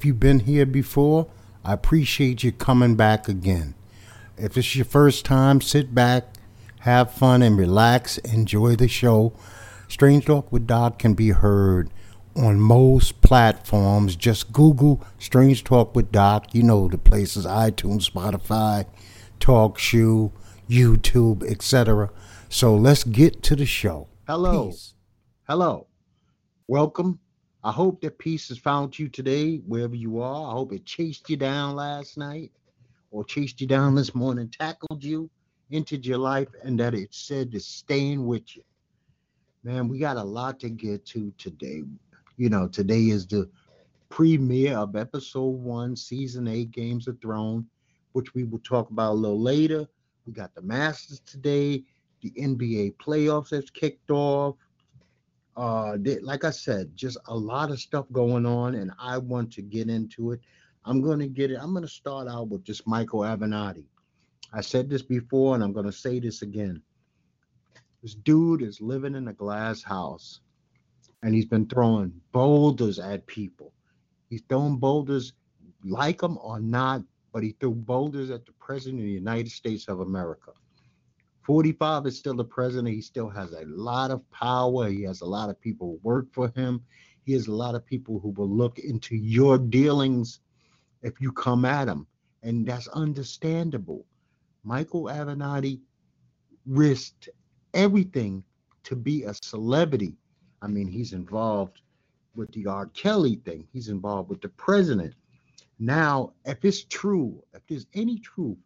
If you've been here before, I appreciate you coming back again. If it's your first time, sit back, have fun, and relax. Enjoy the show. Strange Talk with Doc can be heard on most platforms. Just Google Strange Talk with Doc. You know the places iTunes, Spotify, TalkShoe, YouTube, etc. So let's get to the show. Hello. Peace. Hello. Welcome. I hope that peace has found you today, wherever you are. I hope it chased you down last night or chased you down this morning, tackled you, entered your life, and that it said to staying with you. Man, we got a lot to get to today. You know, today is the premiere of episode one, season eight, Games of Thrones, which we will talk about a little later. We got the Masters today, the NBA playoffs has kicked off. Uh, they, like I said, just a lot of stuff going on, and I want to get into it. I'm going to get it. I'm going to start out with just Michael Avenatti. I said this before, and I'm going to say this again. This dude is living in a glass house, and he's been throwing boulders at people. He's throwing boulders, like them or not, but he threw boulders at the president of the United States of America. 45 is still the president. He still has a lot of power. He has a lot of people work for him. He has a lot of people who will look into your dealings if you come at him. And that's understandable. Michael Avenatti risked everything to be a celebrity. I mean, he's involved with the R. Kelly thing, he's involved with the president. Now, if it's true, if there's any truth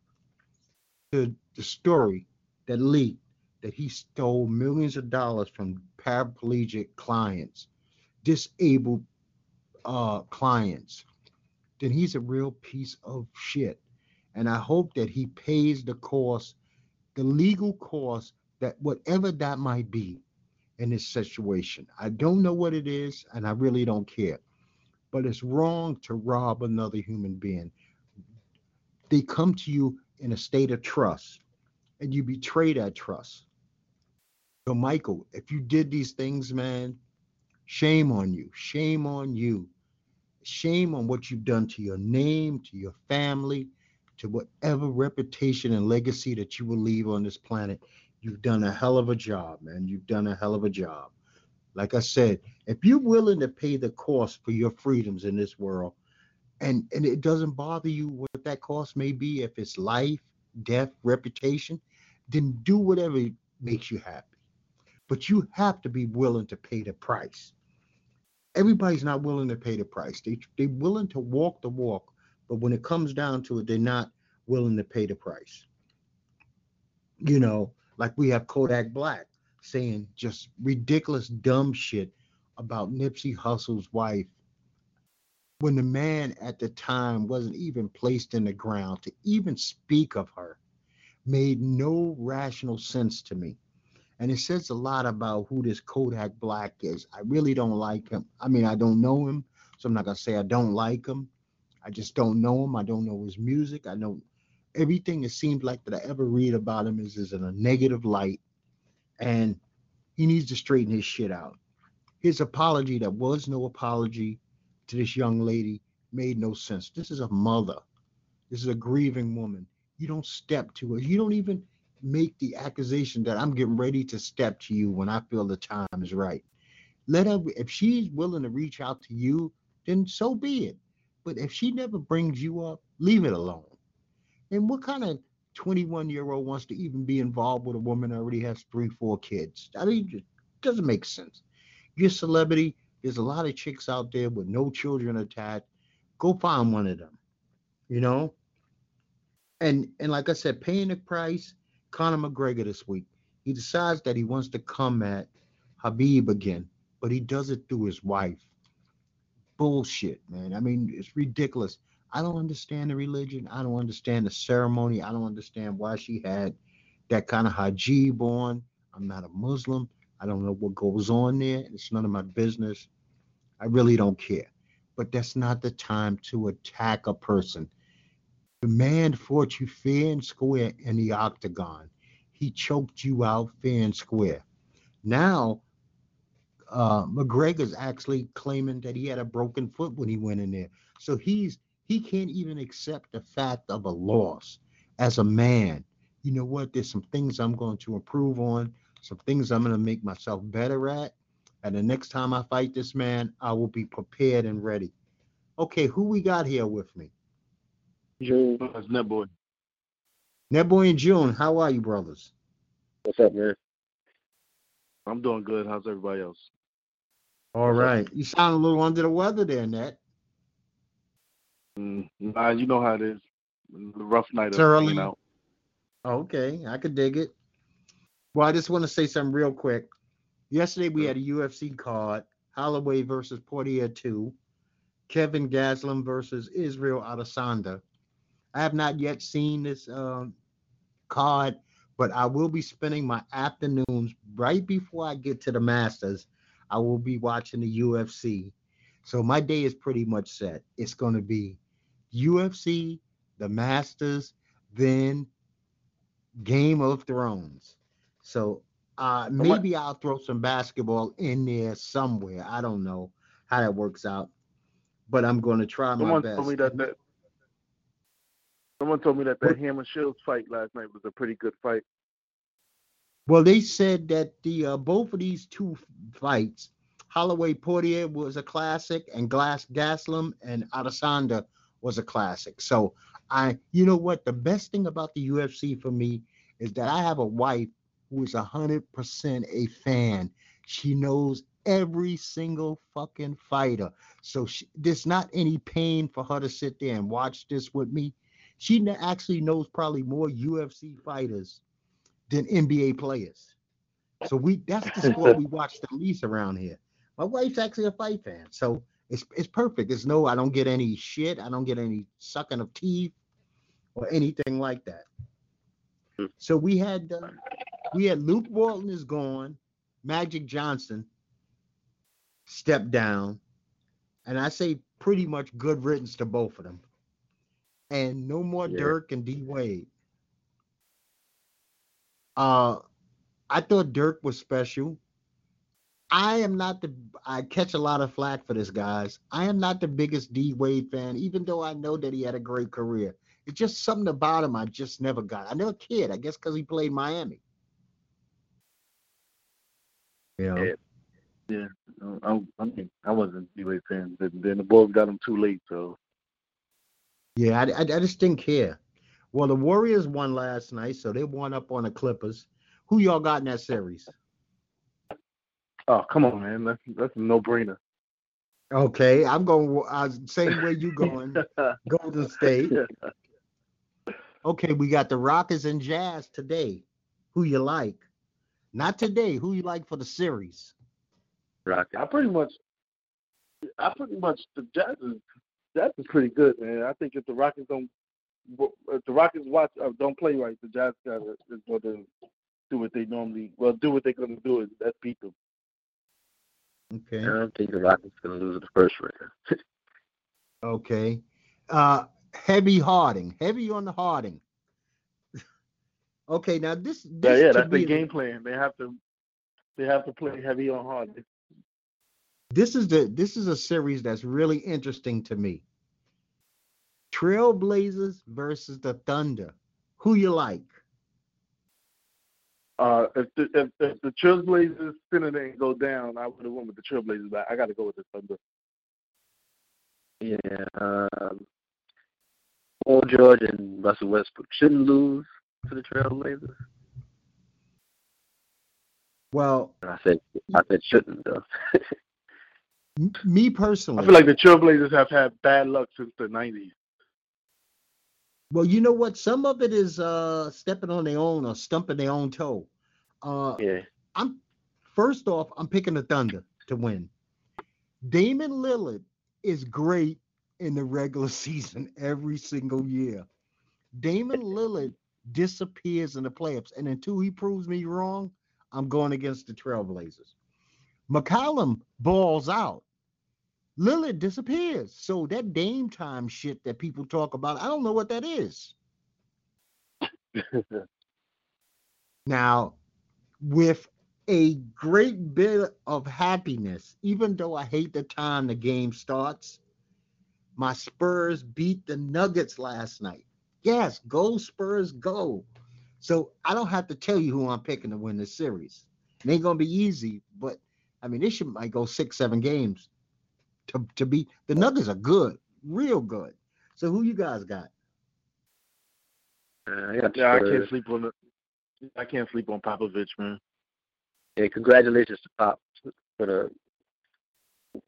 to the story that leaked that he stole millions of dollars from paraplegic clients, disabled uh, clients, then he's a real piece of shit. And I hope that he pays the cost, the legal cost that whatever that might be in this situation. I don't know what it is, and I really don't care. But it's wrong to rob another human being. They come to you in a state of trust, and you betray that trust. So, Michael, if you did these things, man, shame on you. Shame on you. Shame on what you've done to your name, to your family, to whatever reputation and legacy that you will leave on this planet. You've done a hell of a job, man. You've done a hell of a job. Like I said, if you're willing to pay the cost for your freedoms in this world, and and it doesn't bother you what that cost may be, if it's life, death, reputation, then do whatever makes you happy. But you have to be willing to pay the price. Everybody's not willing to pay the price. They they're willing to walk the walk, but when it comes down to it, they're not willing to pay the price. You know, like we have Kodak Black saying just ridiculous, dumb shit about Nipsey Hussle's wife when the man at the time wasn't even placed in the ground to even speak of her made no rational sense to me. And it says a lot about who this Kodak Black is. I really don't like him. I mean, I don't know him, so I'm not gonna say I don't like him. I just don't know him. I don't know his music. I know everything it seems like that I ever read about him is, is in a negative light, and he needs to straighten his shit out. His apology that was no apology to this young lady made no sense. This is a mother. This is a grieving woman. You don't step to her. You don't even make the accusation that I'm getting ready to step to you when I feel the time is right. Let her, if she's willing to reach out to you, then so be it. But if she never brings you up, leave it alone. And what kind of 21 year old wants to even be involved with a woman that already has three, four kids? I mean, it doesn't make sense. You're a celebrity. There's a lot of chicks out there with no children attached. Go find one of them, you know? And and like I said, paying the price, Conor McGregor this week, he decides that he wants to come at Khabib again, but he does it through his wife. Bullshit, man. I mean, it's ridiculous. I don't understand the religion. I don't understand the ceremony. I don't understand why she had that kind of hijab on. I'm not a Muslim. I don't know what goes on there. It's none of my business. I really don't care. But that's not the time to attack a person. The man fought you fair and square in the octagon. He choked you out fair and square. Now, uh, McGregor's actually claiming that he had a broken foot when he went in there. So he's he can't even accept the fact of a loss as a man. You know what? There's some things I'm going to improve on, some things I'm going to make myself better at. And the next time I fight this man, I will be prepared and ready. Okay, who we got here with me? June, that's Netboy. Netboy and June, how are you, brothers? What's up, man? I'm doing good. How's everybody else? All right. You sound a little under the weather there, Net. Mm, nah, you know how it is. The rough night It's of early. out. Okay, I could dig it. Well, I just want to say something real quick. Yesterday we had a UFC card: Holloway versus Poirier two, Kevin Gastelum versus Israel Adesanya. I have not yet seen this um, card, but I will be spending my afternoons right before I get to the Masters. I will be watching the UFC. So my day is pretty much set. It's going to be UFC, the Masters, then Game of Thrones. So uh, what- maybe I'll throw some basketball in there somewhere. I don't know how that works out, but I'm going to try my Someone best. told me that, that someone told me that that Hammer Shields fight last night was a pretty good fight. Well, they said that the uh, both of these two fights, Holloway Poirier was a classic, and Glass Gastelum and Adesanya was a classic. So I, you know what, the best thing about the UFC for me is that I have a wife who is a hundred percent a fan. She knows every single fucking fighter. So she, there's not any pain for her to sit there and watch this with me. She actually knows probably more UFC fighters than NBA players. So we that's the sport we watch the least around here. My wife's actually a fight fan, so it's it's perfect. It's no, I don't get any shit. I don't get any sucking of teeth or anything like that. Hmm. So we had uh, we had Luke Walton is gone, Magic Johnson stepped down, and I say pretty much good riddance to both of them. And no more Yeah. Dirk and D Wade. Uh, I thought Dirk was special. I am not the. I catch a lot of flack for this, guys. I am not the biggest D Wade fan, even though I know that he had a great career. It's just something about him I just never got. I never cared. I guess because he played Miami. Yeah. Yeah, I, I mean, I wasn't a D-Wade fan. Then, then the Bulls got him too late, so Yeah, I, I, I just didn't care. Well, the Warriors won last night, so they won up on the Clippers. Who y'all got in that series? oh come on, man, that's that's a no-brainer. Okay, I'm going uh, same way you going. Golden State. Okay, we got the Rockets and Jazz today. Who you like? Not today. Who you like for the series? Rocket. I pretty much, I pretty much the Jazz is Jazz is pretty good, man. I think if the Rockets don't, if the Rockets watch uh, don't play right, the Jazz got is going to do what they normally well do what they're going to do is that's beat them. Okay. I don't think the Rockets gonna lose the first round. Okay. Uh heavy Harding. Heavy on the Harding. Okay, now this, Yeah, this yeah, to that's the game plan. They have to, they have to play heavy on hard. this is the this is a series that's really interesting to me. Trailblazers versus the Thunder. Who you like? Uh, if the if, if the Trailblazers center didn't go down, I would have went with the Trailblazers, but I got to go with the Thunder. yeah. Um, Paul George and Russell Westbrook shouldn't lose to the Trailblazers. Well, I said I said shouldn't though. me personally, I feel like the Trailblazers have had bad luck since the '90s. Well, you know what? Some of it is uh stepping on their own or stumping their own toe. Uh yeah. I'm first off, I'm picking the Thunder to win. Damian Lillard is great in the regular season every single year. Damian Lillard disappears in the playoffs, and until he proves me wrong, I'm going against the Trailblazers. McCollum balls out. Lillard disappears. So that Dame time shit that people talk about, I don't know what that is. Now, with a great bit of happiness, even though I hate the time the game starts. My Spurs beat the Nuggets last night. Yes, go Spurs, go. So I don't have to tell you who I'm picking to win this series. It ain't gonna be easy, but I mean, this should might go six, seven games to to be. The Nuggets are good, real good. So who you guys got? Uh, I got Yeah, I can't sleep on it. I can't sleep on Popovich, man. Yeah, congratulations to Pop for the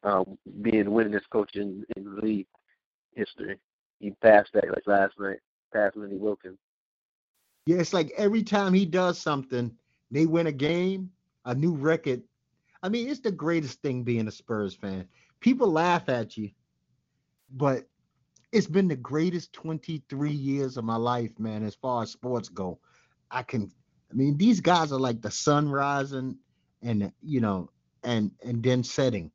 um, being the winningest coach in, in league history. He passed that like last night, passed Lenny Wilkens. Yeah, it's like every time he does something, they win a game, a new record. I mean, it's the greatest thing being a Spurs fan. People laugh at you, but it's been the greatest 23 years of my life, man, as far as sports go. I can I mean, these guys are like the sun rising and you know, and and then setting.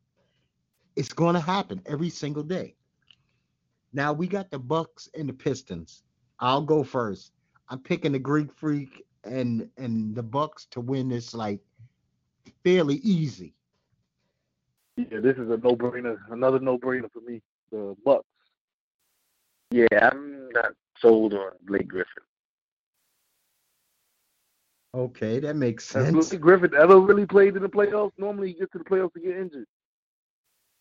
It's going to happen every single day. Now we got the Bucks and the Pistons. I'll go first. I'm picking the Greek Freak and and the Bucks to win this like fairly easy. Yeah, this is a no-brainer. Another no-brainer for me. The Bucks. Yeah, I'm not sold on Blake Griffin. Okay, that makes Has sense. Blake Griffin ever really played in the playoffs? Normally, he gets to the playoffs to get injured.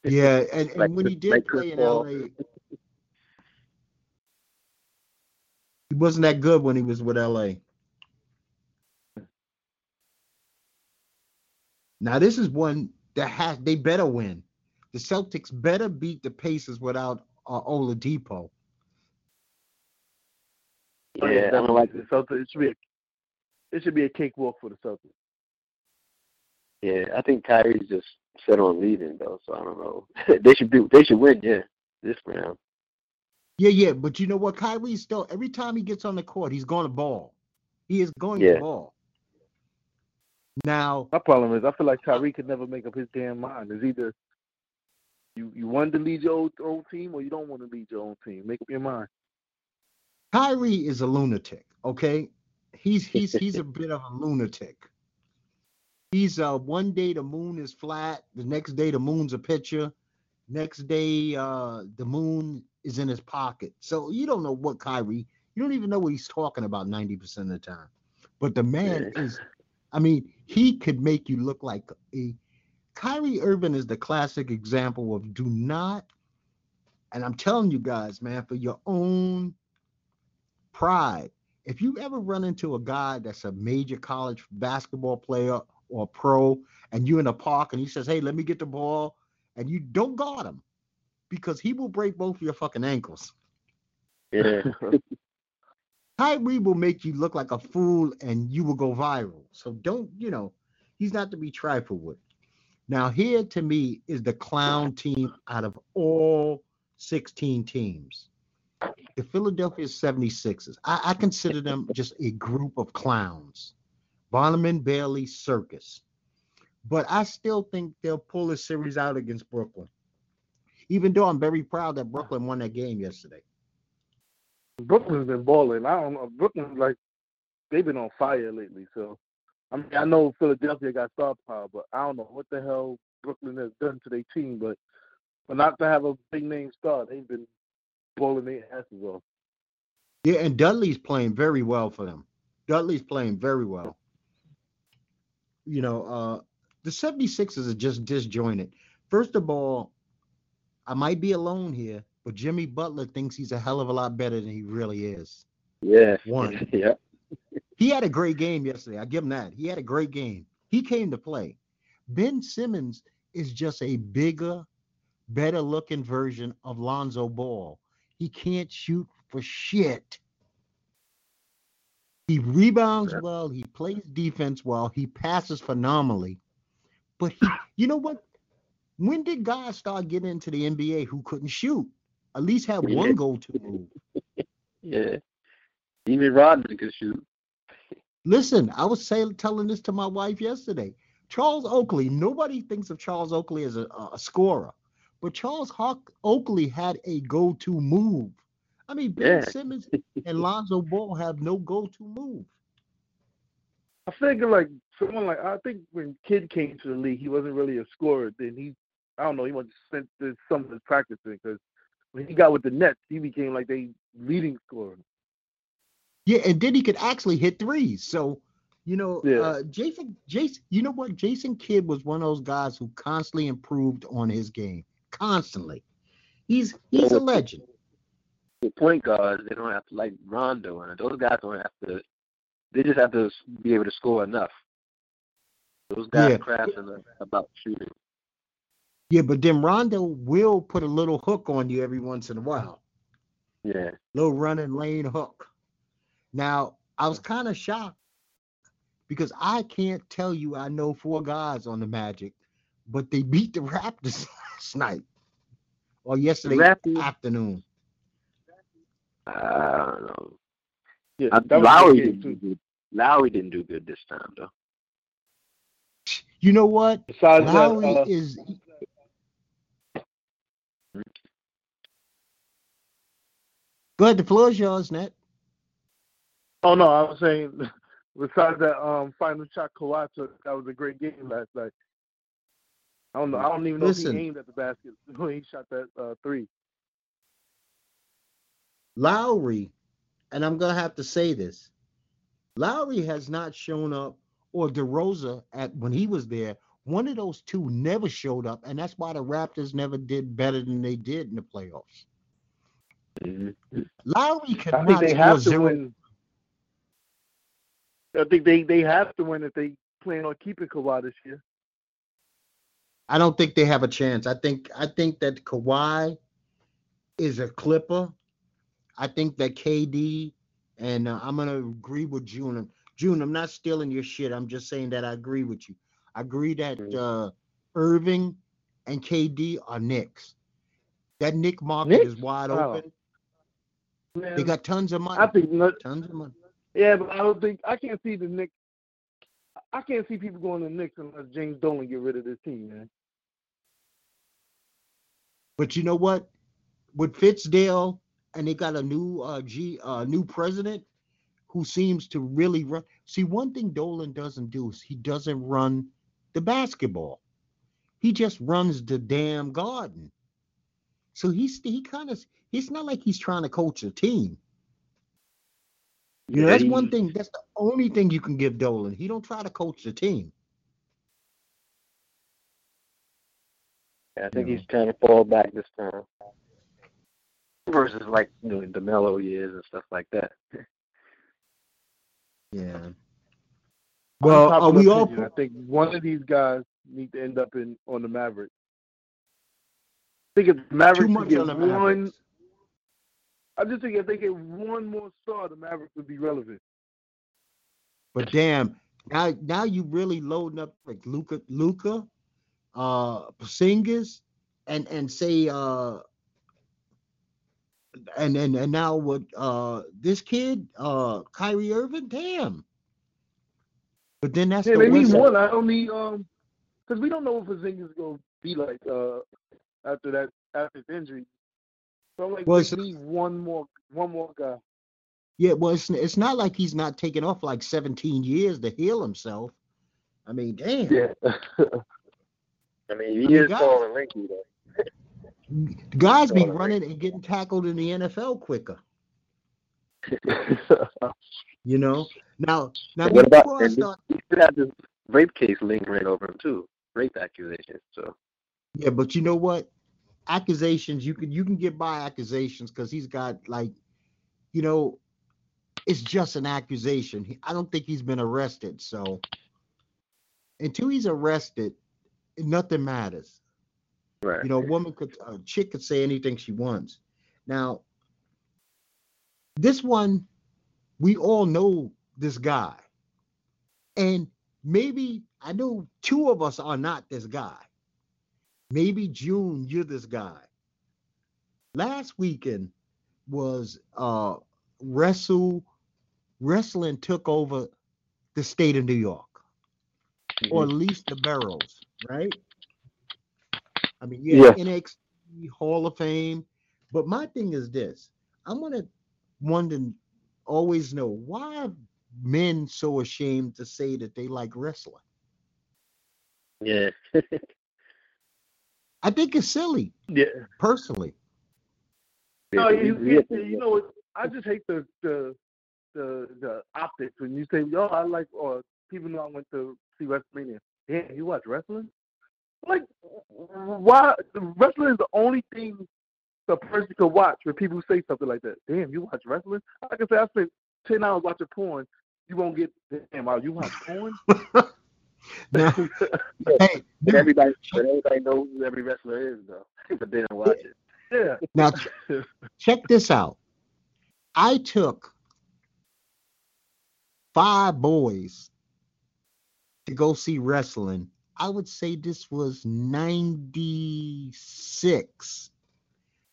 Yeah, and, and Like when he did like play in LA, he wasn't that good when he was with LA. Now this is one that has they better win. The Celtics better beat the Pacers without uh, Oladipo. Yeah, I don't like the Celtics. It should be a, it should be a cakewalk for the Celtics. Yeah, I think Kyrie's just set on leaving though, so I don't know. they should be They should win. Yeah, this round. Yeah, yeah, but you know what? Kyrie's still every time he gets on the court, he's going to ball. He is going Yeah. to ball. Now, My problem is I feel like Kyrie could never make up his damn mind. It's either you you want to lead your own, own team or you don't want to lead your own team. Make up your mind. Kyrie is a lunatic, okay? He's he's he's a bit of a lunatic. He's uh one day the moon is flat, the next day the moon's a picture, next day uh the moon is in his pocket. So you don't know what Kyrie, you don't even know what he's talking about 90% of the time. But the man is I mean, he could make you look like a Kyrie Irving is the classic example of do not and I'm telling you guys, man, for your own pride. If you ever run into a guy that's a major college basketball player or pro, and you're in a park and he says, Hey, let me get the ball, and you don't guard him because he will break both your fucking ankles. Yeah, Kyrie will make you look like a fool and you will go viral. So don't, you know, he's not to be trifled with. Now, here to me is the clown team out of all 16 teams. The Philadelphia 76ers. I, I consider them just a group of clowns. Barnum and Bailey circus. But I still think they'll pull a series out against Brooklyn. Even though I'm very proud that Brooklyn won that game yesterday. Brooklyn's been balling. I don't know. Brooklyn's like they've been on fire lately. So I mean, I know Philadelphia got star power, but I don't know what the hell Brooklyn has done to their team. But but not to have a big name star, they've been balling their asses off. Yeah, and Dudley's playing very well for them. Dudley's playing very well. You know, uh the 76ers are just disjointed. First of all, I might be alone here, but Jimmy Butler thinks he's a hell of a lot better than he really is. yeah, One. yeah. He had a great game yesterday. I give him that. He had a great game. He came to play. Ben Simmons is just a bigger, better looking version of Lonzo Ball. He can't shoot for shit. He rebounds well. He plays defense well. He passes phenomenally. But he, you know what? When did guys start getting into the NBA who couldn't shoot? At least have Yeah. one go-to move. Yeah. Even Rodman could shoot. Listen, I was saying, telling this to my wife yesterday. Charles Oakley, nobody thinks of Charles Oakley as a, a scorer, but Charles Hawk Oakley had a go-to move. I mean, Ben Yeah. Simmons and Lonzo Ball have no go-to move. I figure like someone like I think when Kidd came to the league, he wasn't really a scorer. Then he, I don't know, he must have spent some of his practicing because when he got with the Nets, he became like they leading scorer. Yeah, and then he could actually hit threes. So, you know, Yeah. uh, Jason, Jason, you know what? Jason Kidd was one of those guys who constantly improved on his game, constantly. He's he's a legend. The point guards, they don't have to like Rondo and those guys don't have to. They just have to be able to score enough. Those guys Yeah. crafting about shooting. Yeah, but then Rondo will put a little hook on you every once in a while. Yeah. little running lane hook. Now, I was kind of shocked because I can't tell you I know four guys on the Magic, but they beat the Raptors last night or yesterday Raptors- afternoon. I don't know. Yeah, I, that was a Lowry didn't do good. Lowry didn't do good this time though. You know what? Besides Lowry that, uh, is. Go ahead. The floor is yours, Nat. oh no, I was saying besides that um final shot Kawhi took, that was a great game last night. I don't know. I don't even know Listen. if he aimed at the basket when he shot that uh, three. Lowry, and I'm gonna have to say this, Lowry has not shown up, or DeRozan at when he was there. One of those two never showed up, and that's why the Raptors never did better than they did in the playoffs. Lowry I cannot think they have to zero. win. I think they, they have to win if they plan on keeping Kawhi this year. I don't think they have a chance. I think I think that Kawhi is a clipper. I think that KD and uh, I'm gonna agree with June. June, I'm not stealing your shit. I'm just saying that I agree with you. I agree that Mhm. uh, Irving and KD are Knicks. That Nick market Knicks? is wide Wow. open. Man, They got tons of money. I think Tons of money. yeah, but I don't think I can't see the Knicks. I can't see people going to the Knicks unless James Dolan get rid of this team, man. But you know what? With Fizdale and they got a new uh G uh new president who seems to really run. See, one thing Dolan doesn't do is he doesn't run the basketball. He just runs the damn garden. So he's he kind of it's not like he's trying to coach a team. You know, Yeah, that's one thing. That's the only thing you can give Dolan. He don't try to coach the team. I think he's trying to fall back this time. Versus like you know the mellow years and stuff like that. Yeah. Well, are we all? I think one of these guys need to end up in on the Mavericks. I think if the Mavericks get on the one, Mavericks. I just think if they get one more star, the Mavericks would be relevant. But damn, now now you really loading up like Luka, Luka, uh, Porzingis, and and say uh, and and and now what? Uh, this kid, uh, Kyrie Irving, damn. But then that's Yeah, the they need one. I don't need um, because we don't know what Porzingis is gonna be like uh after that after his injury. So like, Well, we it's- need one more one more guy. Yeah, well, it's it's not like he's not taking off like 17 years to heal himself. I mean, damn. Yeah. I mean, he mean, is guys- tall and lanky though. Guys be running and getting tackled in the NFL quicker. You know. Now, now what about I start, he still had this rape case lingering over him too, rape accusations. So yeah, but you know what? Accusations you can you can get by accusations because he's got like, you know, it's just an accusation. He- I don't think he's been arrested. So until he's arrested, nothing matters. right. You know, a woman could, a chick could say anything she wants. Now, this one, we all know this guy. And maybe, I know two of us are not this guy. Maybe June, you're this guy. Last weekend was uh wrestle wrestling took over the state of New York or at least the boroughs, right? I mean, yeah, NXT Hall of Fame. But my thing is this: I'm gonna want to always know why men so ashamed to say that they like wrestling. Yeah. I think it's silly, Yeah. personally. No, you, you you know. I just hate the the the the optics when you say, "Yo, I like," or people know I went to see WrestleMania. Yeah, you watch wrestling? Like, why? Wrestling is the only thing the person could watch when people say something like that. Damn, you watch wrestling? Like I said, I spent ten hours watching porn. You won't get damn. Wow, you watch porn? Now, hey, But everybody, but everybody knows who every wrestler is, though. But they don't watch it. yeah. now check this out. I took five boys to go see wrestling. I would say this was 96.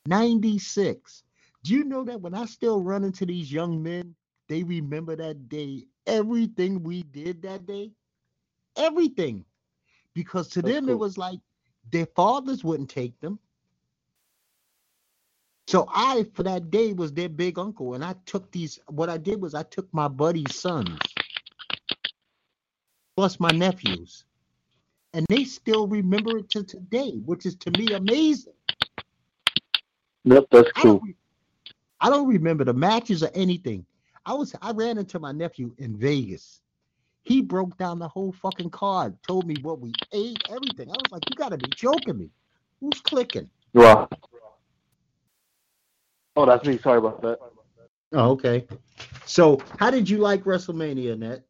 96. Do you know that when I still run into these young men, they remember that day, everything we did that day? Everything. Because to That's them, it was like their fathers wouldn't take them. So I, for that day, was their big uncle, and I took these. What I did was I took my buddy's sons, plus my nephews, and they still remember it to today, which is to me amazing. Nope, that's I don't, I don't remember the matches or anything. I was I ran into my nephew in Vegas. He broke down the whole fucking card, told me what we ate, everything. I was like, you gotta be joking me. Who's clicking? Wow. Oh, that's me. Sorry about that. Oh, okay. So how did you like WrestleMania, Net?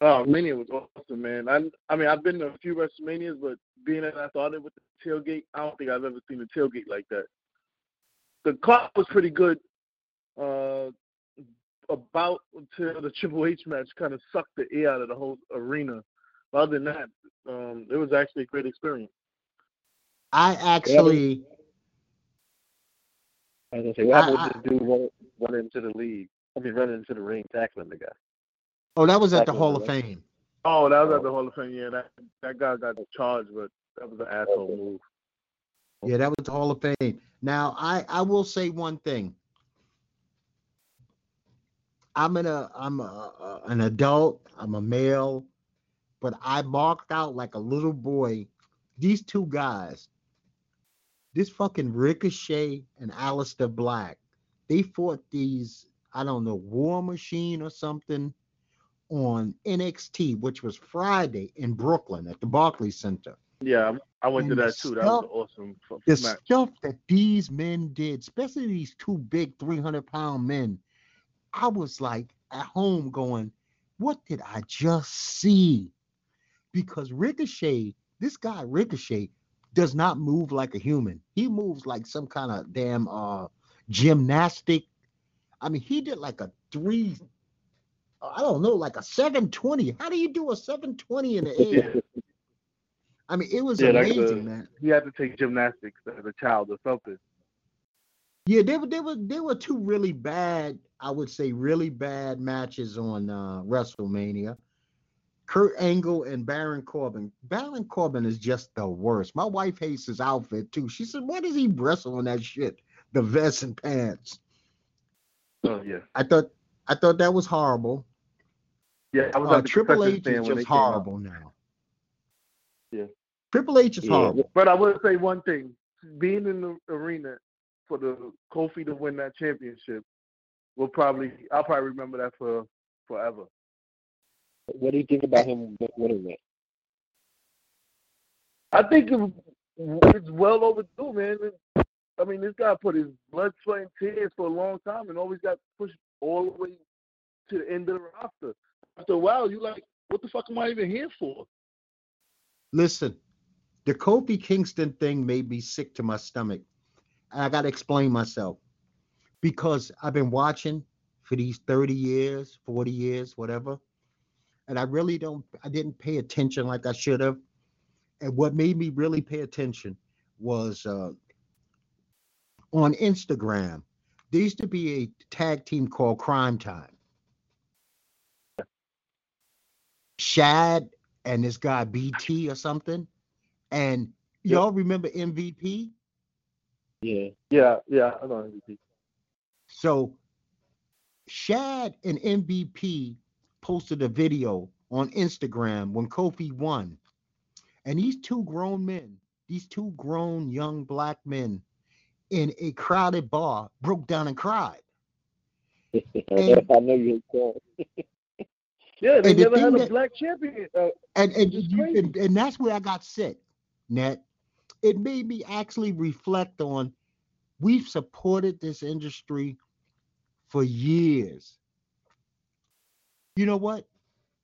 Oh, Mania was awesome, man. I I mean, I've been to a few WrestleManias, but being that I started with the tailgate, I don't think I've ever seen a tailgate like that. The clock was pretty good, uh, about until the Triple H match kind of sucked the air out of the whole arena. But other than that, um, it was actually a great experience. I actually I was gonna say, what happened I- with this dude running, running into the league? I mean, running into the ring, tackling the guy. oh that was at the Hall was of right. Fame. Oh, that was at the Hall of Fame. Yeah, that that guy got charged, but that was an asshole move. Yeah, that was the Hall of Fame. Now I I will say one thing. I'm an a I'm a, a- an adult. I'm a male, but I marked out like a little boy. These two guys, this fucking Ricochet and Aleister Black, they fought these I don't know War Machine or something on NXT, which was Friday in Brooklyn at the Barclays Center. Yeah, I went to And the that too. That was awesome. the match. stuff that these men did, especially these two big 300 pound men, I was like at home going, What did I just see? Because Ricochet, this guy Ricochet, does not move like a human. He moves like some kind of damn uh gymnastic. I mean, he did like a three, I don't know, like a 720. How do you do a 720 in the air? I mean, it was Yeah, like amazing, the- man. He had to take gymnastics as a child or something. Yeah, there were there were there were two really bad, I would say, really bad matches on uh, WrestleMania. Kurt Angle and Baron Corbin. Baron Corbin is just the worst. My wife hates his outfit too. She said, "Why does he wrestle in that shit? The vest and pants." Oh yeah, I thought I thought that was horrible. yeah. I was Uh, Triple H is just horrible now. Yeah. Triple H is Yeah. horrible. But I will say one thing: being in the arena for the Kofi to win that championship will probably I'll probably remember that for forever. What do you think about him winning that? I think it's well overdue, man. I mean, this guy put his blood, sweat, and tears for a long time, and always got pushed all the way to the end of the roster. After a while, you like, what the fuck am I even here for? Listen, the Kofi Kingston thing made me sick to my stomach. And I got to explain myself because I've been watching for these 30 years, 40 years, whatever. And I really don't, I didn't pay attention like I should have. And what made me really pay attention was uh, on Instagram, there used to be a tag team called Crime Time. Shad and this guy BT or something. And y'all remember MVP? Yeah. Yeah, yeah, I know MVP. So Shad and MVP posted a video on Instagram when Kofi won. And these two grown men, these two grown young black men in a crowded bar broke down and cried. And, I know you Yeah, they the never had a that- black champion. Uh, And and, you, and and that's where I got sick, Net. It made me actually reflect on we've supported this industry for years. You know what?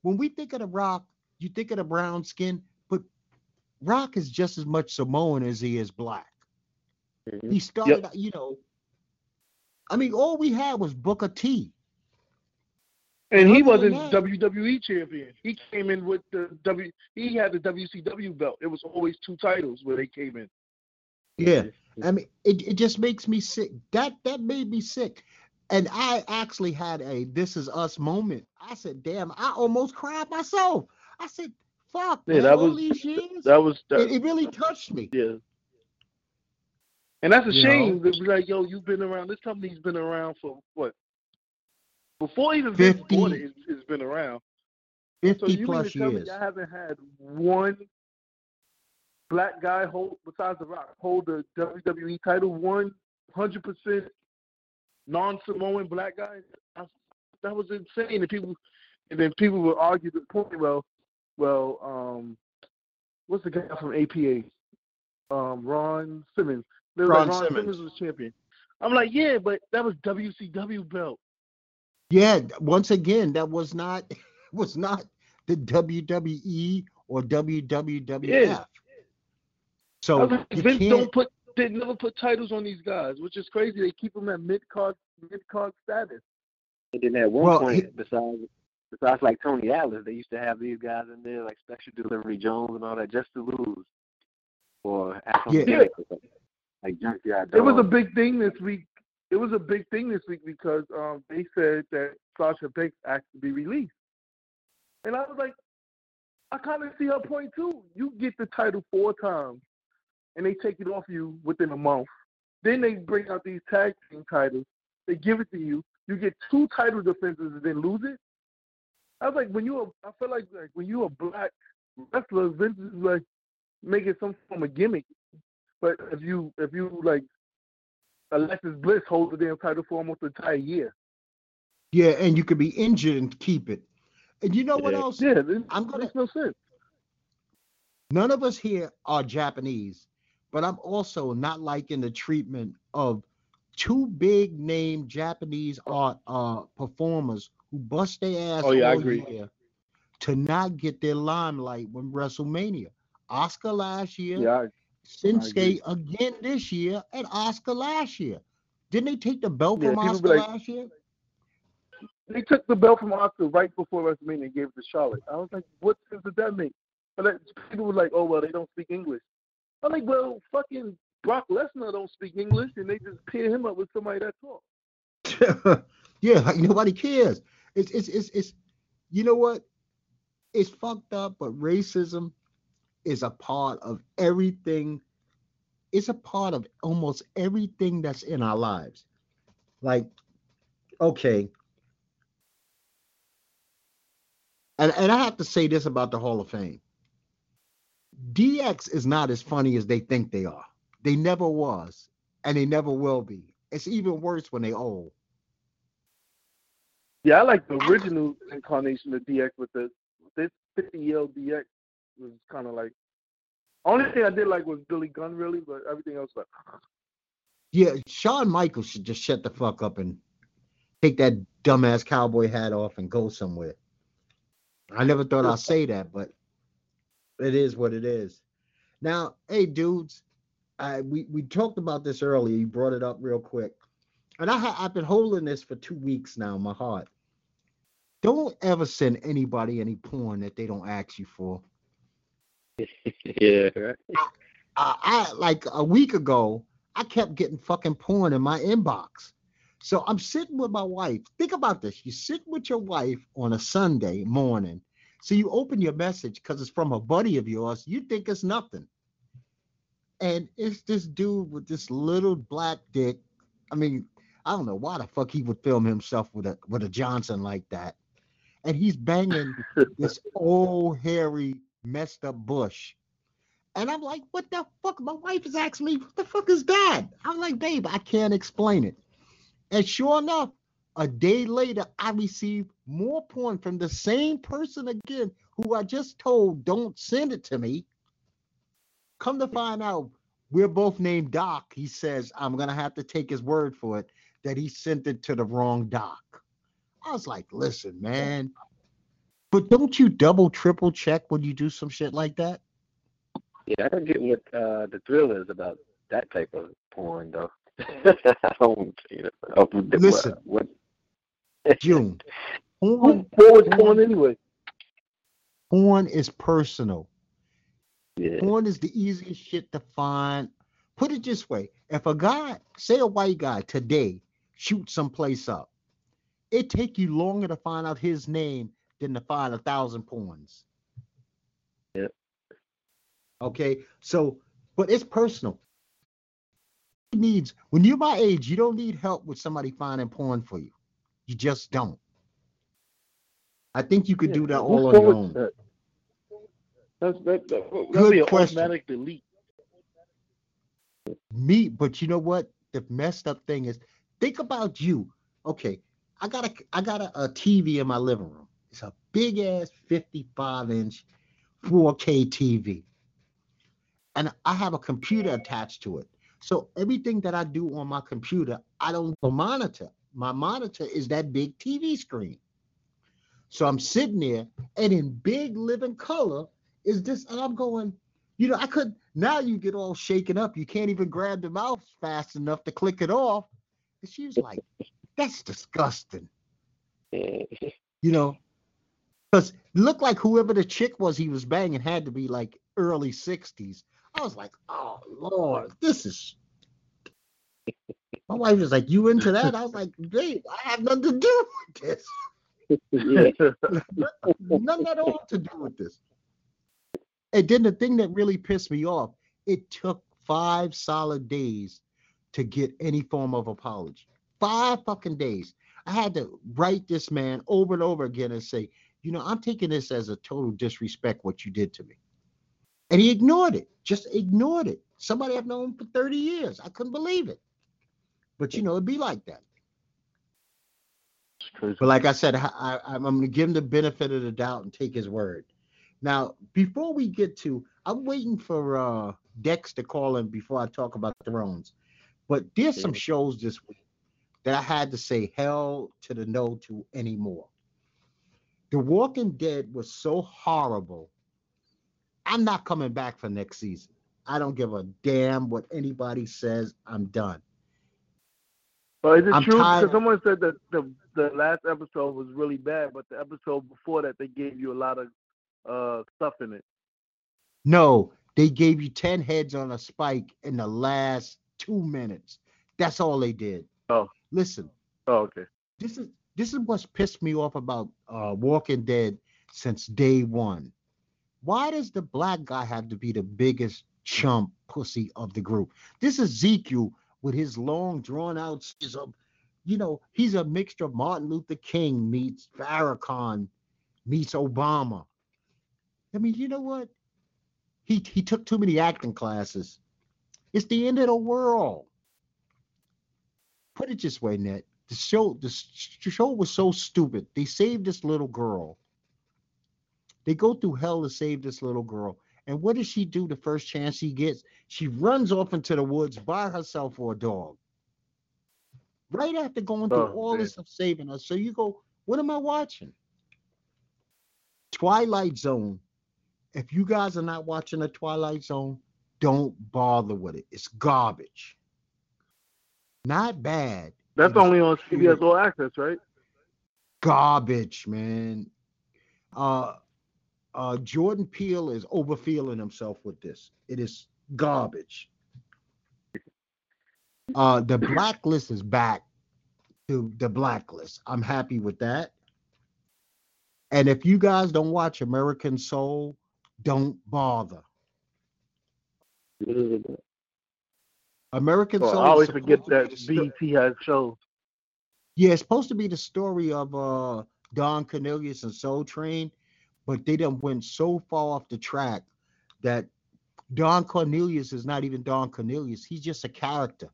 When we think of the rock, you think of the brown skin, but Rock is just as much Samoan as he is black. Mhm. He started, out, you know. I mean, all we had was Booker T. and he wasn't that- WWE champion. He came in with the W. He had the WCW belt. It was always two titles where they came in. Yeah. I mean, it, it just makes me sick. That that made me sick. And I actually had a this is us moment. I said, damn, I almost cried myself. I said, fuck, Yeah, man, that all was- these years. That was that, it, it really touched me. yeah. And that's a You shame. know? like, yo, you've been around. This company's been around for what? Before even Vince 50 bought it, it's, it's been around. So 50 you mean plus years. I haven't had one black guy hold besides the Rock hold the WWE title? One hundred percent non-Samoan black guys. I, that was insane. And people, and then people would argue the point. Well, well, um, what's the guy from APA? Um, Ron Simmons. Ron like, Ron Simmons. Simmons was champion. I'm like, yeah, but that was WCW belt. Yeah, once again, that was not was not the WWE or WWWF. Yeah. So like, you Vince can't, don't put they never put titles on these guys, which is crazy. They keep them at mid card mid card status. And then at one Well, point, he- besides besides like Tony Atlas, they used to have these guys in there like Special Delivery Jones and all that just to lose. Or have some Yeah. gimmick or something. Like Junkyard It was a big thing this week. It was a big thing this week because um, they said that Sasha Banks asked to be released, and I was like, I kind of see her point too. You get the title four times, and they take it off you within a month. Then they bring out these tag team titles. They give it to you. You get two title defenses and then lose it. I was like, when you, a, I feel like like when you a black wrestler, Vince is like making some form of gimmick. But if you if you like Alexis Bliss holds the damn title for almost the entire year. yeah, and you could be injured and keep it. And you know what Yeah. else? Yeah, it I'm gonna- makes no sense. None of us here are Japanese, but I'm also not liking the treatment of two big name Japanese art uh, performers who bust their ass Oh, yeah, I all agree. year to not get their limelight when WrestleMania. Asuka last year, Yeah, Shinsuke again this year, and Asuka last year. Didn't they take the belt Yeah, from Asuka like- last year? they took the belt from Asuka right before WrestleMania and gave it to Charlotte. I was like, what sense did that make? But that, people were like, oh well, they don't speak English. I'm like, well, fucking Brock Lesnar don't speak English, and they just pair him up with somebody that talks. yeah, nobody cares. It's it's it's it's you know what? It's fucked up, but racism is a part of everything. It's a part of almost everything that's in our lives. Like, okay. And and I have to say this about the Hall of Fame. DX is not as funny as they think they are. They never was, and they never will be. It's even worse when they old. Yeah, I like the original incarnation of DX with the this 50 year old DX was kind of like. Only thing I did like was Billy Gunn, really, but everything else like. Yeah, Shawn Michaels should just shut the fuck up and take that dumbass cowboy hat off and go somewhere. I never thought I'd say that, but it is what it is. Now, hey, dudes, I, we we talked about this earlier. You brought it up real quick, and I ha- I've been holding this for two weeks now. in My heart. Don't ever send anybody any porn that they don't ask you for. yeah, right. I, I like a week ago, I kept getting fucking porn in my inbox. So I'm sitting with my wife. Think about this. You sit with your wife on a Sunday morning. So you open your message because it's from a buddy of yours. You think it's nothing. And it's this dude with this little black dick. I mean, I don't know why the fuck he would film himself with a with a Johnson like that. And he's banging this old hairy messed up bush. And I'm like, what the fuck? My wife is asking me, what the fuck is that? I'm like, babe, I can't explain it. And sure enough, a day later, I received more porn from the same person again who I just told, don't send it to me. Come to find out, we're both named Doc. He says, I'm going to have to take his word for it that he sent it to the wrong Doc. I was like, listen, man. But don't you double, triple check when you do some shit like that? Yeah, I don't get what uh, the thrill is about that type of porn, though. I don't, you know, Listen, what, June. Porn, porn is porn anyway. Porn is personal. Yeah. Porn is the easiest shit to find. Put it this way: if a guy, say a white guy today, shoots someplace up, it take you longer to find out his name than to find a thousand porns. Yeah. Okay, so but it's personal. It needs when you're my age, you don't need help with somebody finding porn for you. You just don't. I think you could Yeah, do that all on your own. that? That's that, that, Good be an question. automatic delete. Me, but you know what? The messed up thing is, think about you. Okay, I got a I got a, a TV in my living room. It's a big ass 55 inch 4K TV. And I have a computer attached to it. So everything that I do on my computer, I don't monitor. My monitor is that big TV screen. So I'm sitting there and in big living color is this, and I'm going, you know, I could now you get all shaken up. You can't even grab the mouse fast enough to click it off. And she was like, that's disgusting. You know, because looked like whoever the chick was he was banging had to be like early 60s. I was like, oh Lord, this is my wife was like, You into that? I was like, babe, I have nothing to do with this. Nothing at all to do with this. And then the thing that really pissed me off, it took five solid days to get any form of apology. Five fucking days. I had to write this man over and over again and say, you know, I'm taking this as a total disrespect what you did to me. And he ignored it, just ignored it. Somebody I've known for 30 years. I couldn't believe it. But you know, it'd be like that. But like I said, I, I'm going to give him the benefit of the doubt and take his word. Now, before we get to, I'm waiting for uh, Dex to call in before I talk about Thrones. But there's some shows this week that I had to say hell to the no to anymore. The Walking Dead was so horrible. I'm not coming back for next season. I don't give a damn what anybody says. I'm done. But is it I'm true? Because someone said that the the last episode was really bad, but the episode before that they gave you a lot of uh stuff in it. No, they gave you 10 heads on a spike in the last two minutes. That's all they did. Oh. Listen, Oh, okay. this is this is what's pissed me off about uh Walking Dead since day one. Why does the black guy have to be the biggest chump pussy of the group? This is Ezekiel with his long drawn out is a you know, he's a mixture of Martin Luther King meets Farrakhan meets Obama. I mean, you know what? He he took too many acting classes. It's the end of the world. Put it this way, Ned. The show the show was so stupid. They saved this little girl. They go through hell to save this little girl. And what does she do the first chance she gets? She runs off into the woods by herself for a dog. Right after going through Oh, all man. this of saving her. So you go, what am I watching? Twilight Zone. If you guys are not watching the Twilight Zone, don't bother with it. It's garbage. Not bad. That's only on CBS All Access, right? garbage, man. Uh uh Jordan Peele is overfeeling himself with this. It is garbage. Uh the blacklist is back to the blacklist. I'm happy with that. And if you guys don't watch American Soul, don't bother. American Well, Soul. I always forget that be the sto- BET has shows. Yeah, it's supposed to be the story of uh Don Cornelius and Soul Train, but they done went so far off the track that Don Cornelius is not even Don Cornelius. He's just a character.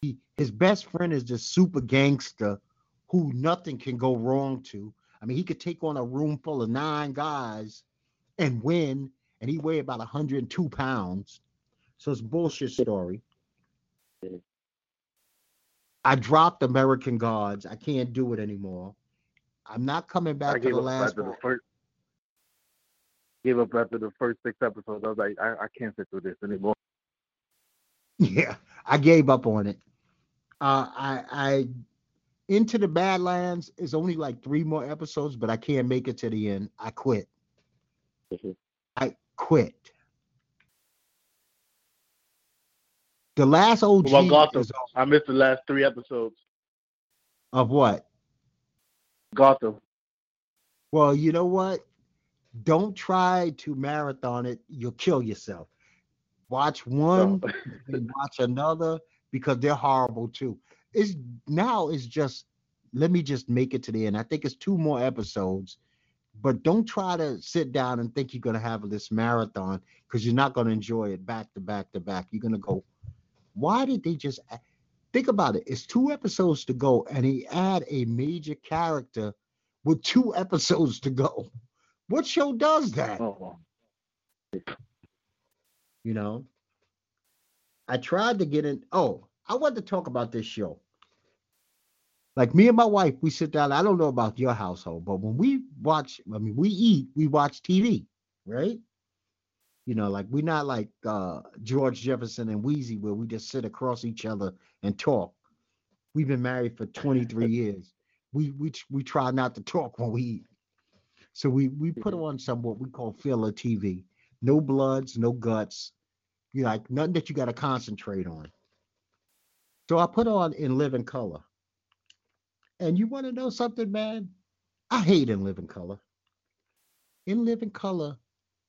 He, his best friend is this super gangster who nothing can go wrong to. I mean, he could take on a room full of nine guys and win, and he weighed about 102 pounds. So it's bullshit story. I dropped American Gods. I can't do it anymore. I'm not coming back to the last one. the. Gave up after the first six episodes. I was like, I, I can't sit through this anymore. Yeah, I gave up on it. Uh, I, I into the Badlands is only like three more episodes, but I can't make it to the end. I quit. Mhm. I quit. The last OG about Gotham? is I missed the last three episodes. of what? Gotham. Well, you know what? Don't try to marathon it. You'll kill yourself. Watch one, oh. and watch another because they're horrible too. It's now it's just let me just make it to the end. I think it's two more episodes, but don't try to sit down and think you're gonna have this marathon because you're not gonna enjoy it back to back to back. You're gonna go, why did they just think about it? It's two episodes to go, and he add a major character with two episodes to go. What show does that? oh, you know. I tried to get in. Oh, I want to talk about this show. Like me and my wife, we sit down. I don't know about your household, but when we watch, I mean, we eat, we watch TV, right? You know, like we're not like uh, George Jefferson and Weezy, where we just sit across each other and talk. We've been married for 23 years. We we we try not to talk when we eat. So we we put mm-hmm. on some what we call filler TV. No bloods, no guts, you like nothing that you got to concentrate on. So I put on in living color. And you want to know something, man? I hate in living color. In living color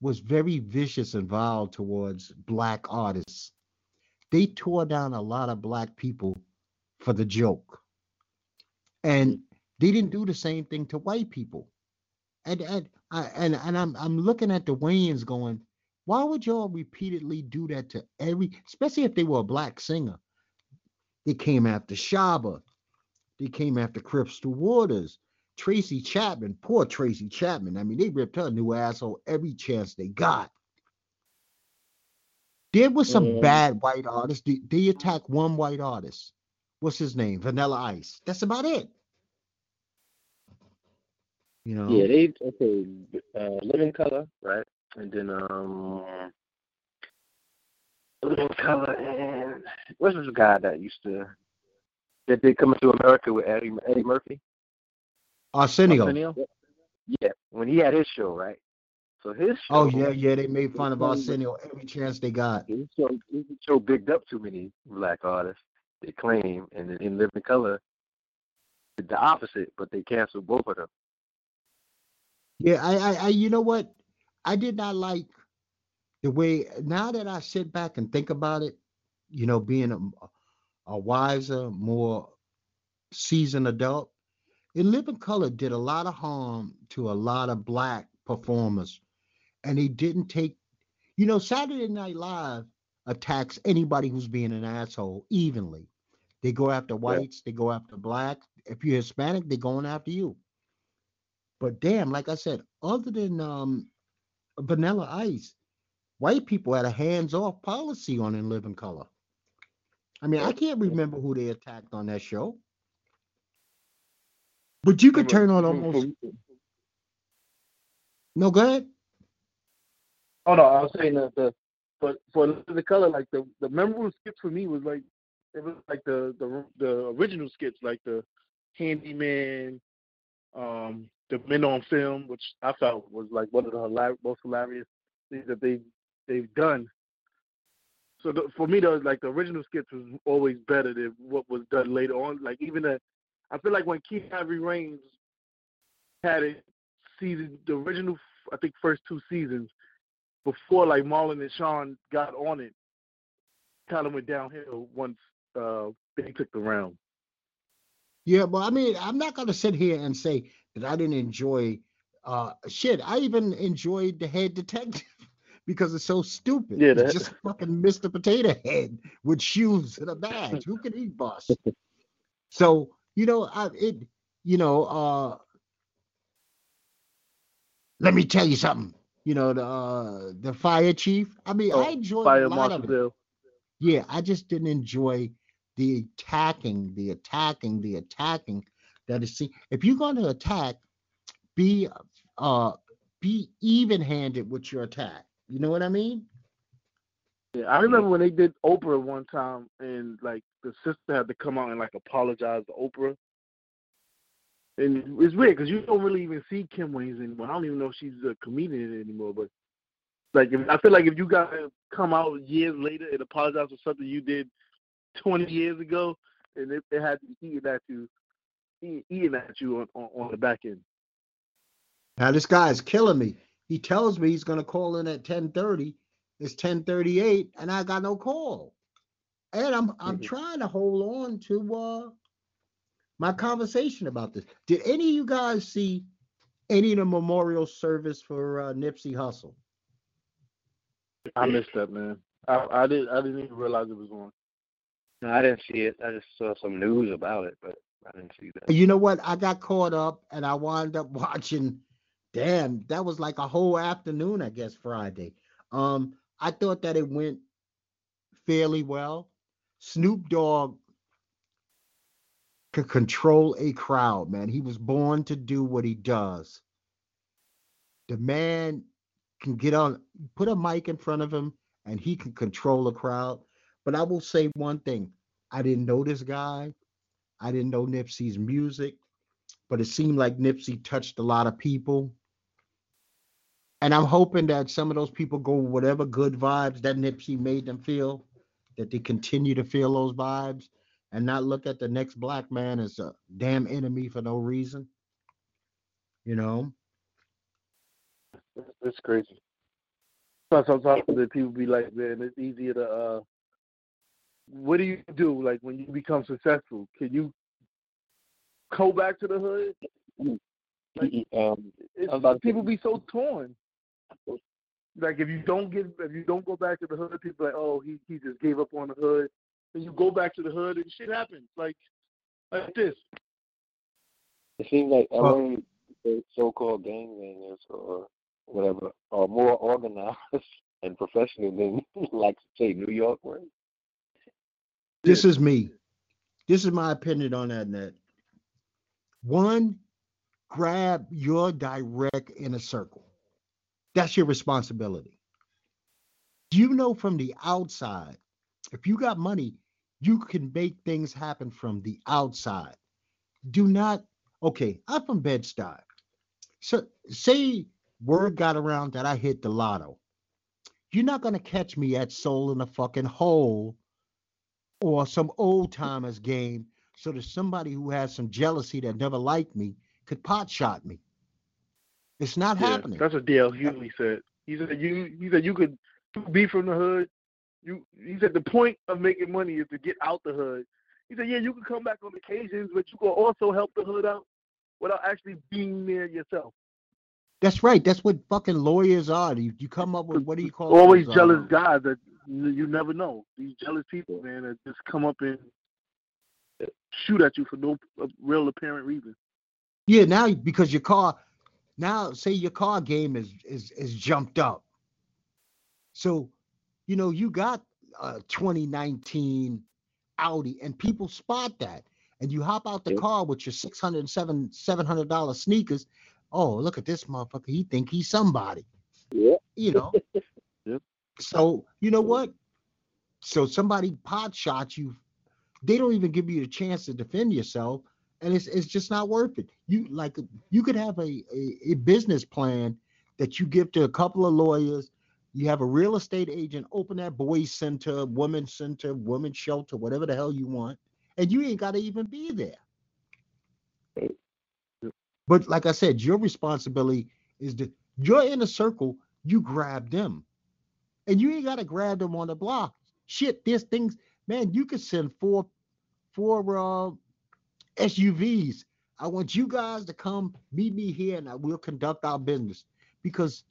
was very vicious and vile towards black artists. They tore down a lot of black people for the joke. And mm-hmm. they didn't do the same thing to white people. And and I and, and I'm I'm looking at the Wayans going, why would y'all repeatedly do that to every, especially if they were a black singer? They came after Shaba. They came after Crystal Waters, Tracy Chapman. Poor Tracy Chapman. I mean, they ripped her new asshole every chance they got. There was some bad white artists. They, they attacked one white artist. What's his name? Vanilla Ice. That's about it. You know? Yeah, they okay. Uh, Living Color, right? And then um, Living Color and what's this guy that used to that did come to America with Eddie Eddie Murphy? Arsenio. Arsenio? Yeah, when he had his show, right? So his show. Oh yeah, yeah. They made fun of Arsenio every chance they got. His show, his show bigged up too many black artists. They claim, and then in Living Color, did the opposite, but they canceled both of them. Yeah, I, I, I, you know what? I did not like the way. Now that I sit back and think about it, you know, being a, a wiser, more seasoned adult, In Living Color did a lot of harm to a lot of black performers, and he didn't take. You know, Saturday Night Live attacks anybody who's being an asshole evenly. They go after whites, they go after blacks. If you're Hispanic, they're going after you. But damn, like I said, other than um, Vanilla Ice, white people had a hands-off policy on In Living Color. I mean, I can't remember who they attacked on that show. But you could turn on almost no go ahead. Oh no, I was saying that the but for the color, like the the memorable skits for me was like it was like the the the original skits, like the handyman, um, the men on film, which I felt was like one of the most hilarious things that they they've done. So the, for me, though, like the original skits was always better than what was done later on. Like even the, I feel like when Keenen Ivory Wayans had it season, the original, I think first two seasons, before like Marlon and Sean got on it, kind of went downhill once uh, they took the round. Yeah, well, I mean, I'm not gonna sit here and say that I didn't enjoy uh shit. I even enjoyed the head detective because it's so stupid. Yeah, It's that- just fucking Mr. Potato Head with shoes and a badge. Who can he bust? so, you know, I it you know, uh let me tell you something. You know, the uh the fire chief. I mean, Oh, I enjoyed a lot Marshal of it. Bill. Yeah, I just didn't enjoy the attacking, the attacking, the attacking that is see if you're going to attack, be uh be even-handed with your attack. You know what I mean? Yeah, I remember when they did Oprah one time, and like the sister had to come out and like apologize to Oprah. And it's weird because you don't really even see Kim Wayans anymore. I don't even know if she's a comedian anymore. But like, if, I feel like if you gotta come out years later and apologize for something you did 20 years ago, and it, it had to be eating at you, eating at you on, on, on the back end. Now this guy is killing me. He tells me he's going to call in at 10:30. It's 10:38 and I got no call. And I'm I'm Mhm. trying to hold on to uh my conversation about this. Did any of you guys see any of the memorial service for uh, Nipsey Hussle? I missed that, man. I, I did. I didn't even realize it was on. No, I didn't see it. I just saw some news about it, but I didn't see that. You know what? I got caught up and I wound up watching. Damn, that was like a whole afternoon, I guess, Friday. Um, I thought that it went fairly well. Snoop Dogg could control a crowd, man. He was born to do what he does. The man can get on, put a mic in front of him, and he can control a crowd. But I will say one thing I didn't know this guy. I didn't know Nipsey's music, but it seemed like Nipsey touched a lot of people. And I'm hoping that some of those people go whatever good vibes that Nipsey made them feel, that they continue to feel those vibes and not look at the next black man as a damn enemy for no reason. You know? That's crazy. Sometimes the people be like, man, it's easier to. uh What do you do? Like when you become successful, can you go back to the hood? Like, Um, it's, I to- people be so torn. Like if you don't get, if you don't go back to the hood, people like, oh, he he just gave up on the hood. And you go back to the hood, and shit happens. Like like this. it seems like Well- LA, the so-called gangbangers or whatever, are more organized and professional than, like, say, New York were. This is me. This is my opinion on that net. One, grab your direct inner circle. That's your responsibility. Do you know from the outside, if you got money, you can make things happen from the outside. Do not, okay, I'm from Bed-Stuy. So say word got around that I hit the lotto. You're not gonna catch me at Soul in a fucking hole or some old timers game so that somebody who has some jealousy that never liked me could pot shot me. It's not Yeah, happening. that's what D.L. Hughley said. He said you he said you could be from the hood. You he said the point of making money is to get out the hood. He said, Yeah, you can come back on occasions, but you can also help the hood out without actually being there yourself. That's right. That's what fucking lawyers are. You, you come up with what do you call Always jealous guys that you never know. These jealous people, man, that just come up and shoot at you for no uh, real apparent reason. Yeah, now because your car, now say your car game is is is jumped up. So, you know, you got a 2019 Audi, and people spot that, and you hop out the car with your 607 700 dollar sneakers. Oh, look at this motherfucker! He think he's somebody. Yeah. You know. Yep. So you know what? So somebody pot shots you. They don't even give you a chance to defend yourself and it's it's just not worth it. You like you could have a, a, a business plan that you give to a couple of lawyers. You have a real estate agent open that boys center, women's center, women's shelter, whatever the hell you want, and you ain't got to even be there. But like I said, your responsibility is to your inner circle. You grab them, and you ain't got to grab them on the block. Shit, there's things, man. You could send four, four uh, SUVs. I want you guys to come meet me here and I will conduct our business because,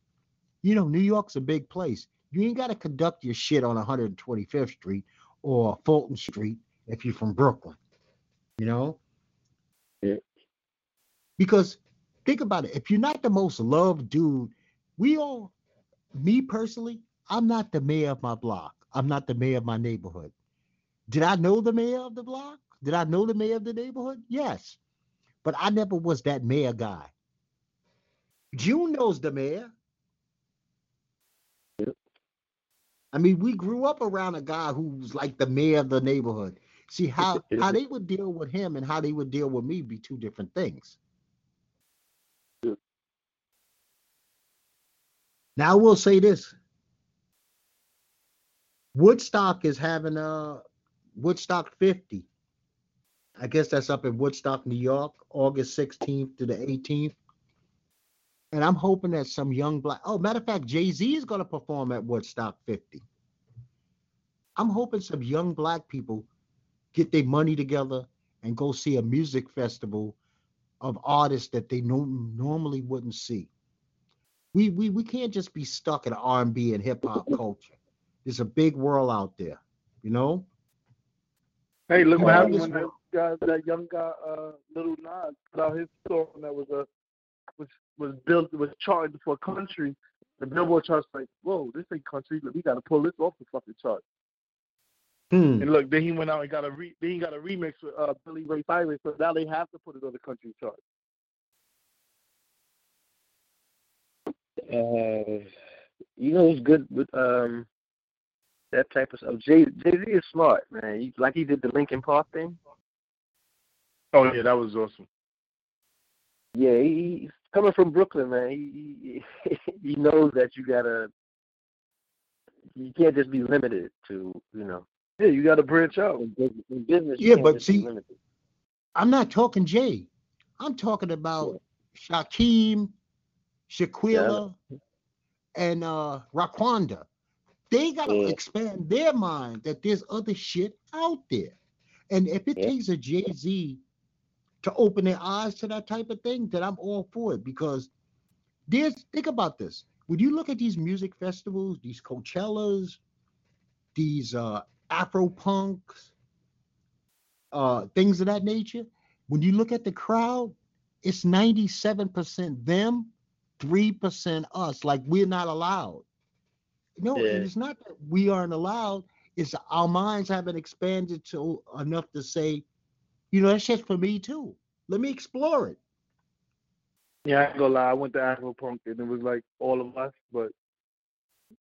you know, New York's a big place. You ain't got to conduct your shit on 125th Street or Fulton Street if you're from Brooklyn, you know? Yeah. Because think about it. If you're not the most loved dude, we all, me personally, I'm not the mayor of my block. I'm not the mayor of my neighborhood. Did I know the mayor of the block? Did I know the mayor of the neighborhood? Yes. But I never was that mayor guy. June knows the mayor. Yep. I mean, we grew up around a guy who's like the mayor of the neighborhood. See how how they would deal with him and how they would deal with me be two different things. Yep. Now I will say this. Woodstock is having a Woodstock 50. I guess that's up in Woodstock, New York, August 16th to the 18th. And I'm hoping that some young black, oh, matter of fact, Jay Z is going to perform at Woodstock 50. I'm hoping some young black people get their money together and go see a music festival of artists that they no, normally wouldn't see. We, we we can't just be stuck in R&B and hip hop culture. There's a big world out there, you know. Hey, look what happened this when that guy, that young guy, uh, Little Nas, put out his song that was a was was built was charted for country. The Billboard charts like, whoa, this ain't country. Look, we got to pull this off the fucking chart. Hmm. And look, then he went out and got a re, then he got a remix with uh, Billy Ray Cyrus, so now they have to put it on the country chart. Uh, you know who's good with um that type of stuff? Jay Jay Z is smart, man. He, like he did the Linkin Park thing. Oh yeah, that was awesome. Yeah, he, he's coming from Brooklyn, man. He, he he knows that you gotta. You can't just be limited to you know. Yeah, you got to branch out. In business, in business you Yeah, can't but just see- limited. I'm not talking Jay. I'm talking about Shaquem, Shaquilla, and uh Raquanda. They gotta Yeah. expand their mind that there's other shit out there. And if it Yeah. takes a Jay-Z to open their eyes to that type of thing, then I'm all for it because there's think about this. When you look at these music festivals, these Coachellas, these uh Afro punks, uh, things of that nature. When you look at the crowd, it's 97% them, 3% us. Like we're not allowed. No, Yeah. and it's not that we aren't allowed, it's our minds haven't expanded to enough to say, you know, that's just for me too. Let me explore it. Yeah, I ain't gonna lie. I went to Afro Punk and it was like all of us, but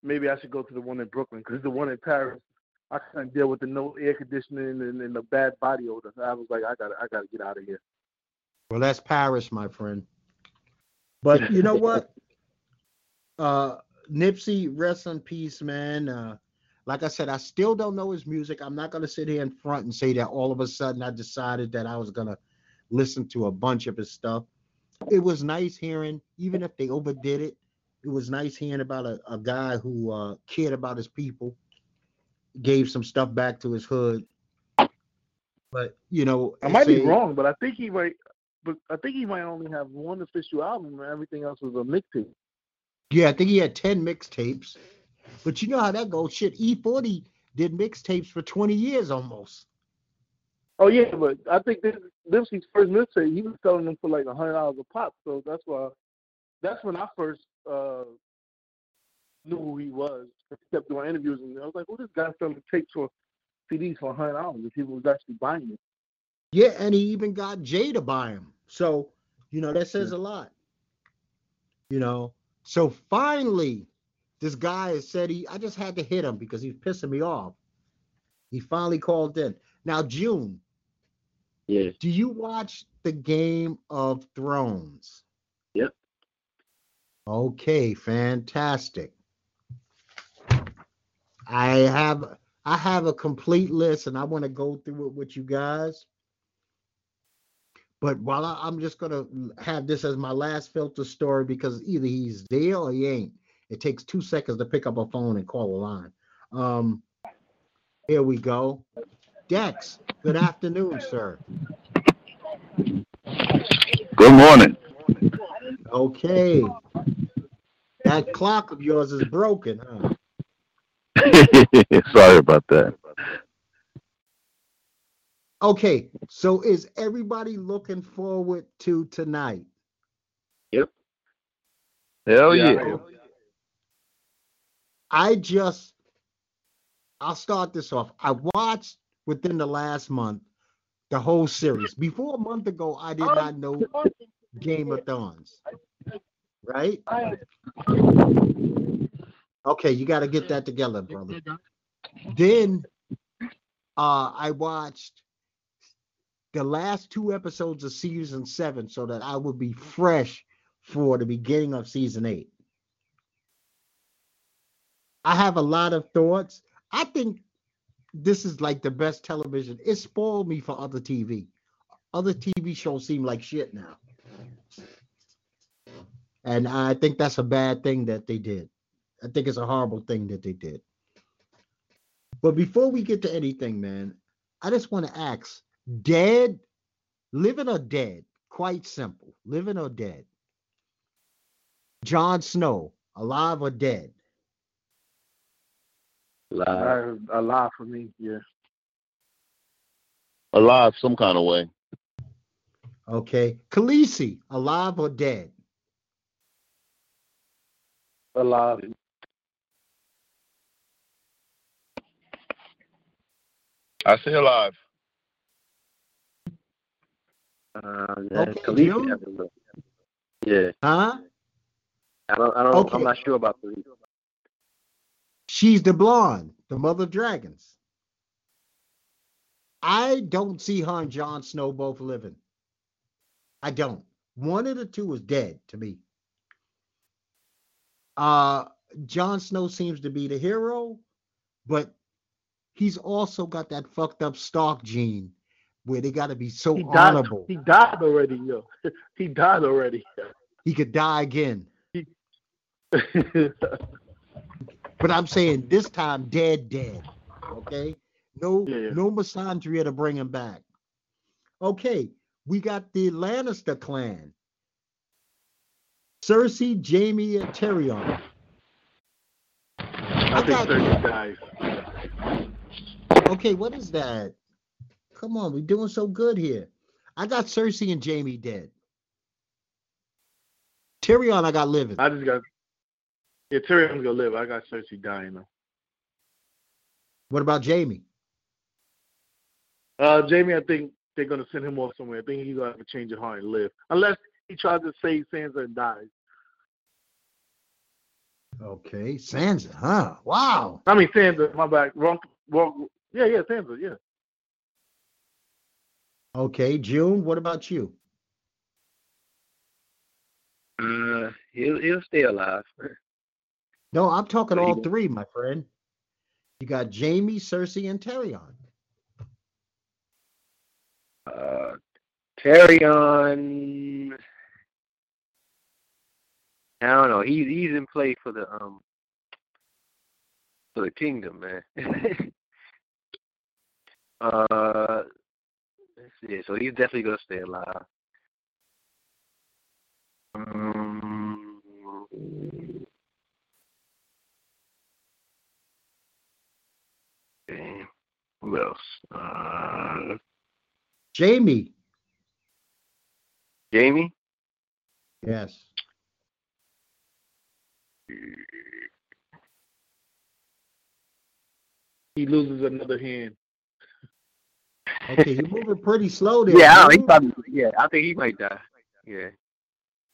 maybe I should go to the one in Brooklyn because the one in Paris, I couldn't deal with the no air conditioning and, and the bad body odor. I was like, I gotta, I gotta get out of here. Well, that's Paris, my friend. But you know what? Uh Nipsey, rest in peace, man. Uh like I said, I still don't know his music. I'm not gonna sit here in front and say that all of a sudden I decided that I was gonna listen to a bunch of his stuff. It was nice hearing, even if they overdid it, it was nice hearing about a, a guy who uh cared about his people, gave some stuff back to his hood. But you know, I might be a- wrong, but I think he might, but I think he might only have one official album, and everything else was a mixtape. Yeah, I think he had 10 mixtapes. But you know how that goes. Shit, E40 did mixtapes for 20 years almost. Oh yeah, but I think this Nipsey's first mixtape, he was selling them for like a hundred dollars a pop. So that's why, that's when I first uh knew who he was. I kept doing interviews, and I was like, "Who this guy selling tapes for CDs for a hundred dollars?" If people was actually buying it. Yeah, and he even got Jay to buy him. So, you know, that says a lot. You know, so finally, this guy has said he, I just had to hit him because he's pissing me off. He finally called in. Now, June, Yeah. do you watch the Game of Thrones? Yep. Okay, fantastic. I have I have a complete list and I want to go through it with you guys. But while I, I'm just gonna have this as my last filter story because either he's there or he ain't. It takes two seconds to pick up a phone and call a line. Um, here we go. Dex, good afternoon, sir. Good morning. Okay. That clock of yours is broken, huh? Sorry about that. Okay, so is everybody looking forward to tonight? Yep. Hell Yeah, yeah. I just, I'll start this off. I watched within the last month the whole series. Before a month ago, I did not know Game of Thrones. Right? Okay, you got to get that together, brother. Then uh, I watched the last two episodes of season seven so that I would be fresh for the beginning of season eight. I have a lot of thoughts. I think this is like the best television. It spoiled me for other TV. Other TV shows seem like shit now. And I think that's a bad thing that they did. I think it's a horrible thing that they did. But before we get to anything, man, I just want to ask dead, living or dead? Quite simple. Living or dead? Jon Snow, alive or dead? Alive, I- A lot for me, yeah. Alive some kind of way. Okay. Khaleesi, alive or dead? Alive. I say alive. Uh, yeah, Okay, Khaleesi June? has a look. Yeah, Huh? I don't. I don't. Okay. I'm not sure about Khaleesi. She's the blonde, the mother of dragons. I don't see her and Jon Snow both living. I don't. One of the two is dead to me. Uh Jon Snow seems to be the hero, but he's also got that fucked up Stark gene where they gotta be so He died. honorable. He died already, yo. He died already. He could die again. But I'm saying this time dead, dead. Okay? No, Yeah, no Melisandre to bring him back. Okay, we got the Lannister clan. Cersei, Jaime, and Tyrion. I think got- Cersei dies. Okay, what is that? Come on, we're doing so good here. I got Cersei and Jaime dead. Tyrion, I got living. I just got. Yeah, Tyrion's gonna live. I got Cersei dying though. What about Jaime? Uh, Jaime, I think they're gonna send him off somewhere. I think he's gonna have a change of heart and live, unless he tries to save Sansa and dies. Okay, Sansa, huh? Wow. I mean Sansa, my bad. Wrong, wrong. Yeah, yeah, Sansa, yeah. Okay, June, what about you? Uh, he'll he'll stay alive. No, I'm talking all three, my friend. You got Jaime, Cersei, and Tyrion. Uh, Tyrion. I don't know. He's he's in play for the um for the kingdom, man. uh, let's. So he's definitely gonna stay alive. Um, okay. Who else? Uh, Jaime. Jaime. Yes. He loses another hand. Okay, you're moving pretty slow there. Yeah, I he probably. Yeah, I think he might die. Yeah.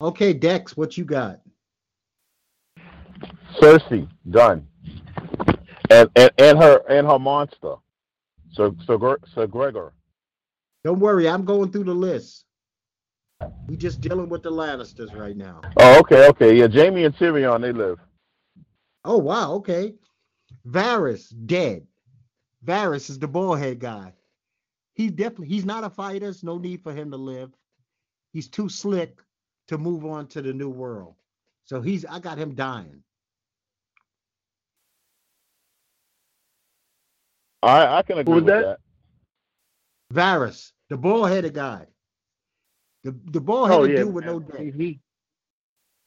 Okay, Dex, what you got? Cersei, done. And and, and her and her monster. Sir Sir, Gre- Sir Gregor. Don't worry, I'm going through the list. We just dealing with the Lannisters right now. Oh, okay, okay. Yeah, Jaime and Tyrion, they live. Oh wow, okay. Varys dead. Varys is the ballhead guy. He's definitely he's not a fighter. There's no need for him to live. He's too slick to move on to the new world. So he's I got him dying. I I can agree was with that? that. Varys, the ball-headed guy. The the ball headed oh yeah, dude with man. no dick. He, he-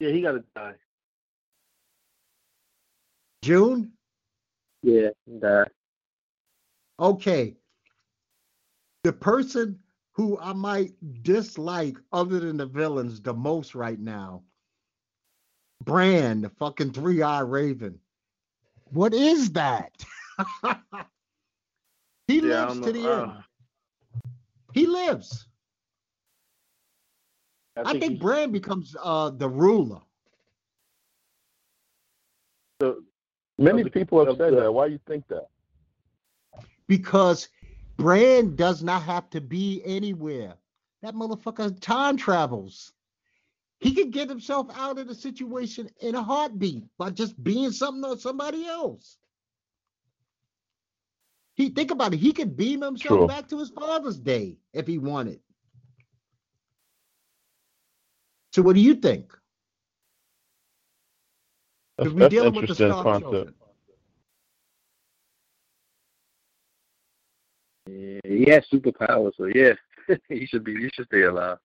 yeah, he got to die. June. Yeah, uh, Okay. The person who I might dislike other than the villains the most right now, Bran, the fucking three eye raven. What is that? he Yeah, lives to the know. end. Uh, He lives. I, think, he's- Bran becomes uh the ruler. the- Many people have said that. Why do you think that? because Bran does not have to be anywhere. That motherfucker time travels. He could get himself out of the situation in a heartbeat by just being something or somebody else. He think about it. He could beam himself True. back to his father's day if he wanted. So, what do you think? That's, we're dealing with the concept. children. Yeah, he has superpowers, so yeah, he should be. He should stay alive.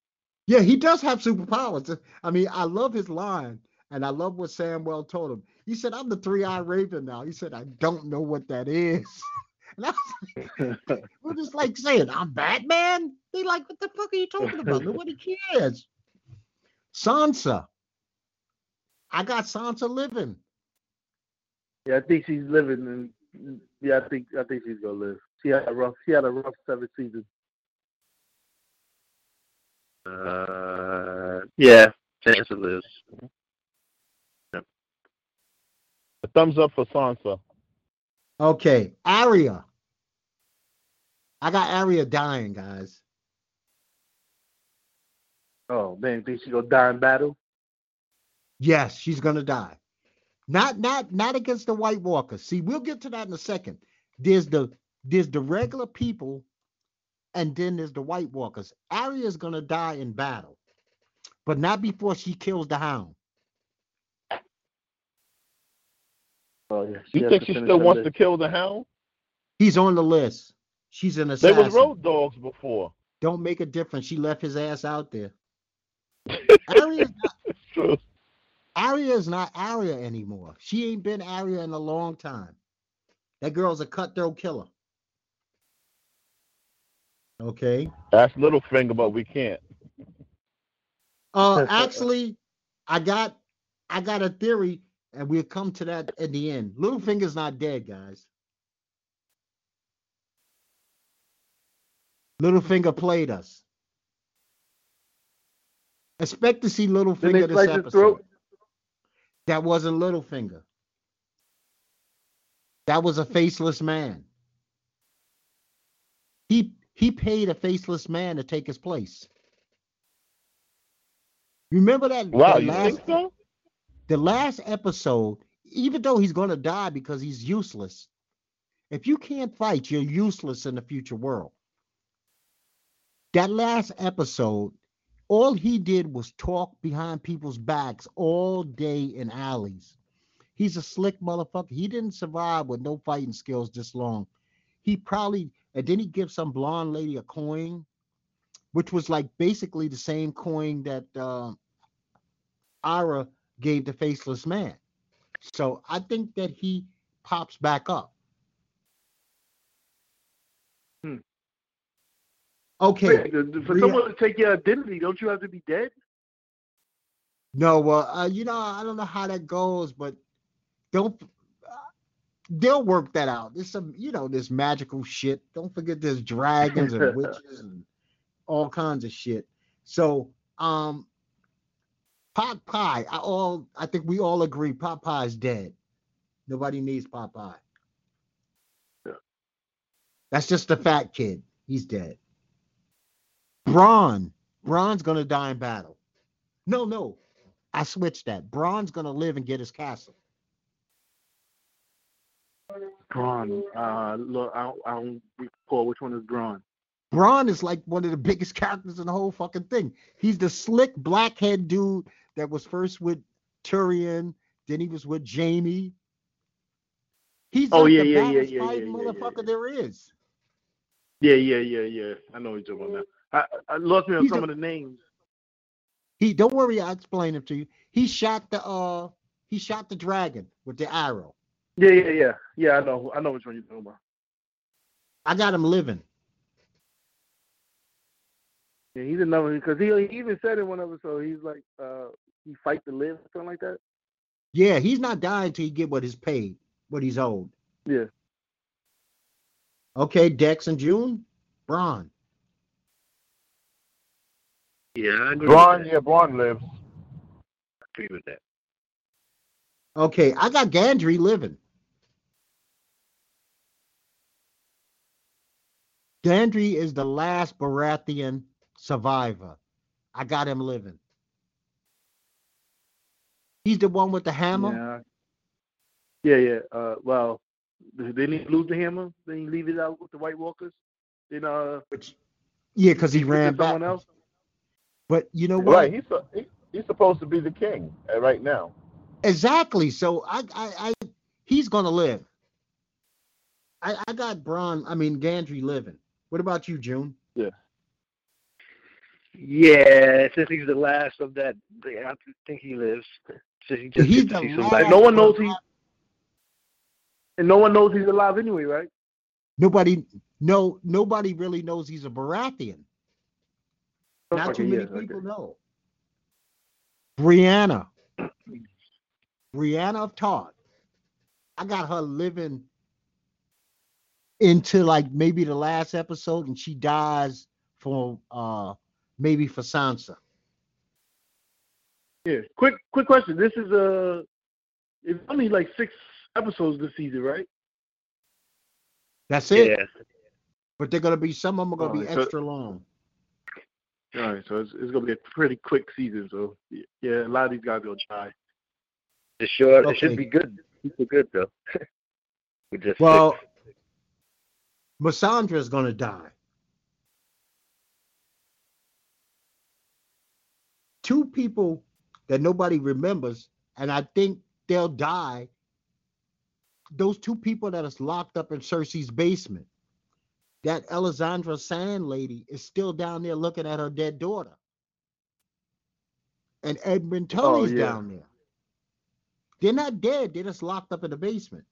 Yeah, he does have superpowers. I mean, I love his line, and I love what Samwell told him. He said, "I'm the three-eyed raven now." He said, "I don't know what that is." And I was like, we're just like saying, "I'm Batman." They like, "What the fuck are you talking about? Nobody cares." Sansa. I got Sansa living. yeah, I think she's living, and yeah, I think I think she's gonna live. She had a rough, she had a rough seven seasons. Uh, yeah, Sansa lives. A thumbs up for Sansa. Okay, Arya. I got Arya dying, guys. Oh man, think she gonna die in battle? Yes, she's gonna die. Not not not against the White Walkers. See, we'll get to that in a second. There's the there's the regular people, and then there's the White Walkers. Arya's gonna die in battle, but not before she kills the Hound. Oh yeah. You think she still wants list. to kill the hound? He's on the list. She's an They assassin. was road dogs before. Don't make a difference. She left his ass out there. Arya's not, true. Arya is not Arya anymore. She ain't been Arya in a long time. That girl's a cutthroat killer. Okay. That's Littlefinger, but we can't. Uh, actually, I got I got a theory, and we'll come to that at the end. Littlefinger's not dead, guys. Littlefinger played us. Expect to see Littlefinger this episode. That wasn't Littlefinger. That was a faceless man. He he paid a faceless man to take his place. Remember that, Wow, that you last think so? the last episode, even though he's going to die because he's useless, if you can't fight, you're useless in the future world. That last episode, all he did was talk behind people's backs all day in alleys. He's a slick motherfucker. He didn't survive with no fighting skills this long. He probably, and then he gives some blonde lady a coin, which was like basically the same coin that uh, Arya gave the faceless man. So I think that he pops back up. Hmm. Okay. Wait, For someone to take your identity, don't you have to be dead? No, well, uh, you know, I don't know how that goes, but don't. They'll work that out. There's some, you know, this magical shit. Don't forget there's dragons and witches and all kinds of shit. So, um, Pot Pie, I all, I think we all agree Pot Pie is dead. Nobody needs Pot Pie. Yeah. That's just the fat kid. He's dead. Bronn, Bronn's gonna die in battle. No, no, I switched that. Bronn's gonna live and get his castle. Bronn. Uh, look, I don't, I don't recall which one is Bronn. Bronn is like one of the biggest characters in the whole fucking thing. He's the slick blackhead dude that was first with Tyrion, then he was with Jaime. He's Oh, like yeah, the yeah, baddest yeah, yeah, yeah, motherfucker yeah. there is. Yeah, yeah, yeah, yeah. I know what you're talking about now. I, I lost me on He's some a- of the names. He don't worry, I'll explain it to you. He shot the uh he shot the dragon with the arrow. Yeah, yeah, yeah, yeah. I know, I know which one you're talking about. I got him living. Yeah, he's another because he, he even said in one episode he's like uh he fight to live or something like that. Yeah, he's not dying till he get what is paid, what he's owed. Yeah. Okay, Dex and June, Bronn. Yeah, I agree Bronn, with that. yeah, Bronn lives. I agree with that. Okay, I got Gendry living. Gendry is the last Baratheon survivor. I got him living. He's the one with the hammer. Yeah. Yeah, yeah. Uh, well, didn't he lose the hammer? Then he leave it out with the White Walkers. Then uh, Which, yeah, because he it ran back. someone else. But you know what? Right, he's a, he, he's supposed to be the king uh, right now. Exactly. So I, I, I he's gonna live. I, I got Bronn. I mean Gendry living. What about you, June? Yeah, Yeah, since he's the last of that, I think he lives. Since he just He's to the see last somebody. No one knows he, and no one knows he's alive anyway, right? Nobody, no, nobody really knows he's a Baratheon. Not too many yeah, okay. people know. Brianna, Brianna of Tarth. I got her living into like maybe the last episode, and she dies for uh maybe for Sansa. Yeah. Quick, quick question. This is uh it's only like six episodes this season, right? That's it. Yeah, But they're gonna be some of them are gonna be Alright, so- extra long. All right, so it's, it's gonna be a pretty quick season. So yeah, a lot of these guys will die. it's short. It should be good. Super good though. we just Well, Melisandre is gonna die. Two people that nobody remembers, and I think they'll die. Those two people that is locked up in Cersei's basement. That Alessandra Sand lady is still down there looking at her dead daughter. And Edmund Oh, Tully's yeah. down there. They're not dead, they're just locked up in the basement.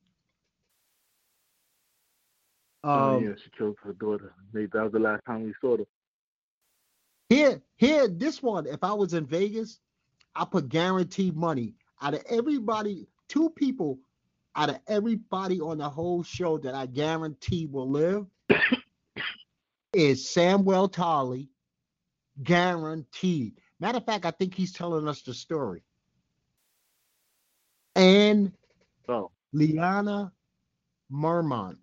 Oh Um, yeah, she killed her daughter. Maybe that was the last time we saw her. Here, here, this one, if I was in Vegas, I put guaranteed money out of everybody, two people out of everybody on the whole show that I guarantee will live is Samuel Tarly. Guaranteed. Matter of fact, I think he's telling us the story. And Oh, Lyanna Mormont,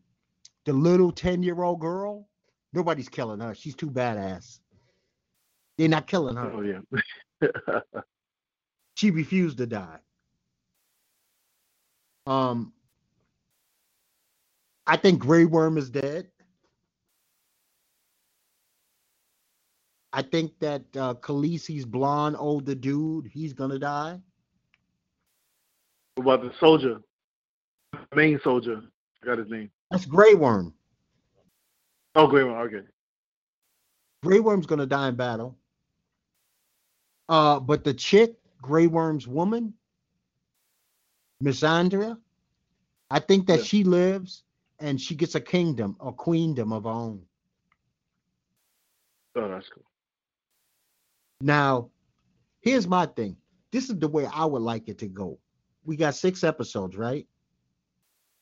the little 10 year old girl, nobody's killing her. She's too badass. They're not killing her. oh yeah. She refused to die. Um, I think Grey Worm is dead. I think that uh, Khaleesi's blonde older dude, he's gonna die. What about the soldier, the main soldier? I got his name. That's Grey Worm. Oh, Grey Worm. Okay. Grey Worm's gonna die in battle. Uh, but the chick, Grey Worm's woman, Missandei, I think that Yeah. she lives and she gets a kingdom, a queendom of her own. Oh, that's cool. Now, here's my thing. This is the way I would like it to go. We got six episodes, right?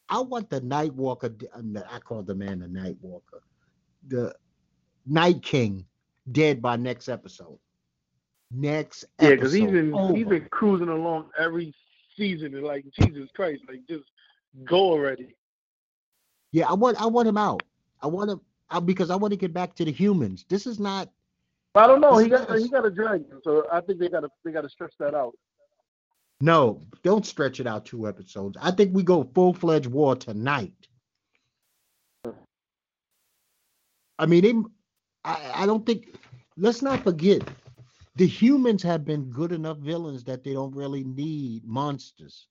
I want the Night Walker. uh, I call the man the Night Walker. The Night King dead by next episode. Next episode Yeah, because he's been he's over. been cruising along every season and like Jesus Christ, like just go already. Yeah, I want I want him out. I want him out because I want to get back to the humans. This is not I don't know. He got is- he got a dragon, so I think they gotta they gotta stretch that out. No, don't stretch it out two episodes. I think we go full fledged war tonight. I mean, they, I, I don't think. Let's not forget, the humans have been good enough villains that they don't really need monsters.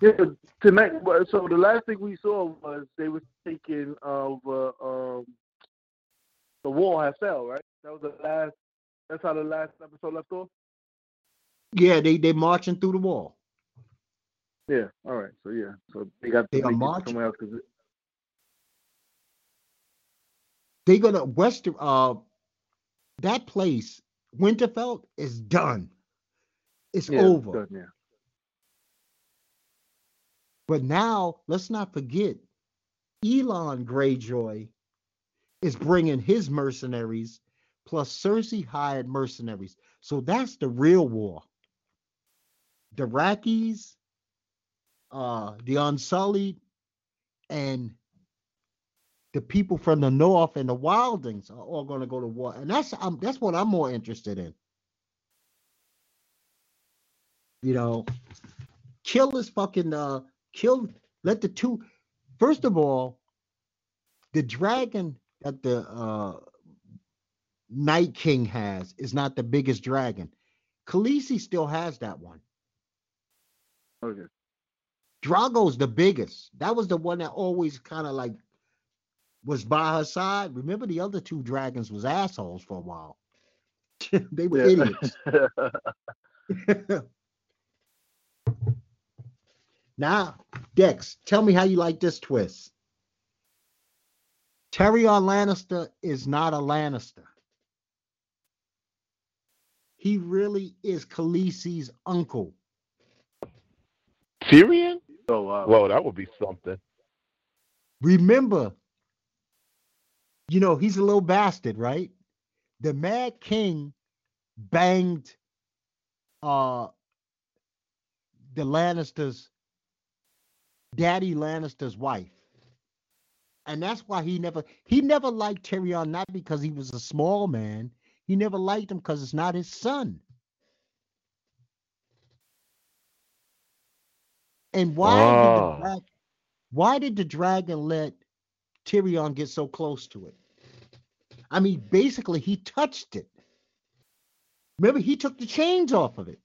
Yeah, tonight. well, So the last thing we saw was they were taking of uh, um the wall had fell, right? That was the last That's how the last episode left off. Yeah, they they marching through the wall. Yeah. All right. So yeah. So they got They to are marching? somewhere else because They gonna West uh that place, Winterfell, is done. It's yeah, over. done, yeah. But now let's not forget, Euron Greyjoy is bringing his mercenaries, plus Cersei hired mercenaries. So that's the real war. The Dothraki, uh, the Unsullied, and the people from the north and the Wildlings are all going to go to war, and that's um, that's what I'm more interested in. You know, kill this fucking uh, kill. Let the two. First of all, the dragon that the uh, Night King has is not the biggest dragon. Khaleesi still has that one. Okay. Drogon's the biggest. That was the one that always kind of like was by her side. Remember the other two dragons was assholes for a while. they were idiots. now, Dex, tell me how you like this twist. Tyrion Lannister is not a Lannister. He really is Khaleesi's uncle. Tyrion? oh wow. Well, that would be something. Remember, you know, he's a little bastard, right? The Mad King banged uh the Lannisters, Daddy Lannister's wife. And that's why he never he never liked Tyrion, not because he was a small man. He never liked him because it's not his son. And why did Ah. the dra- why did the dragon let Tyrion get so close to it? I mean, basically, he touched it. Remember, he took the chains off of it,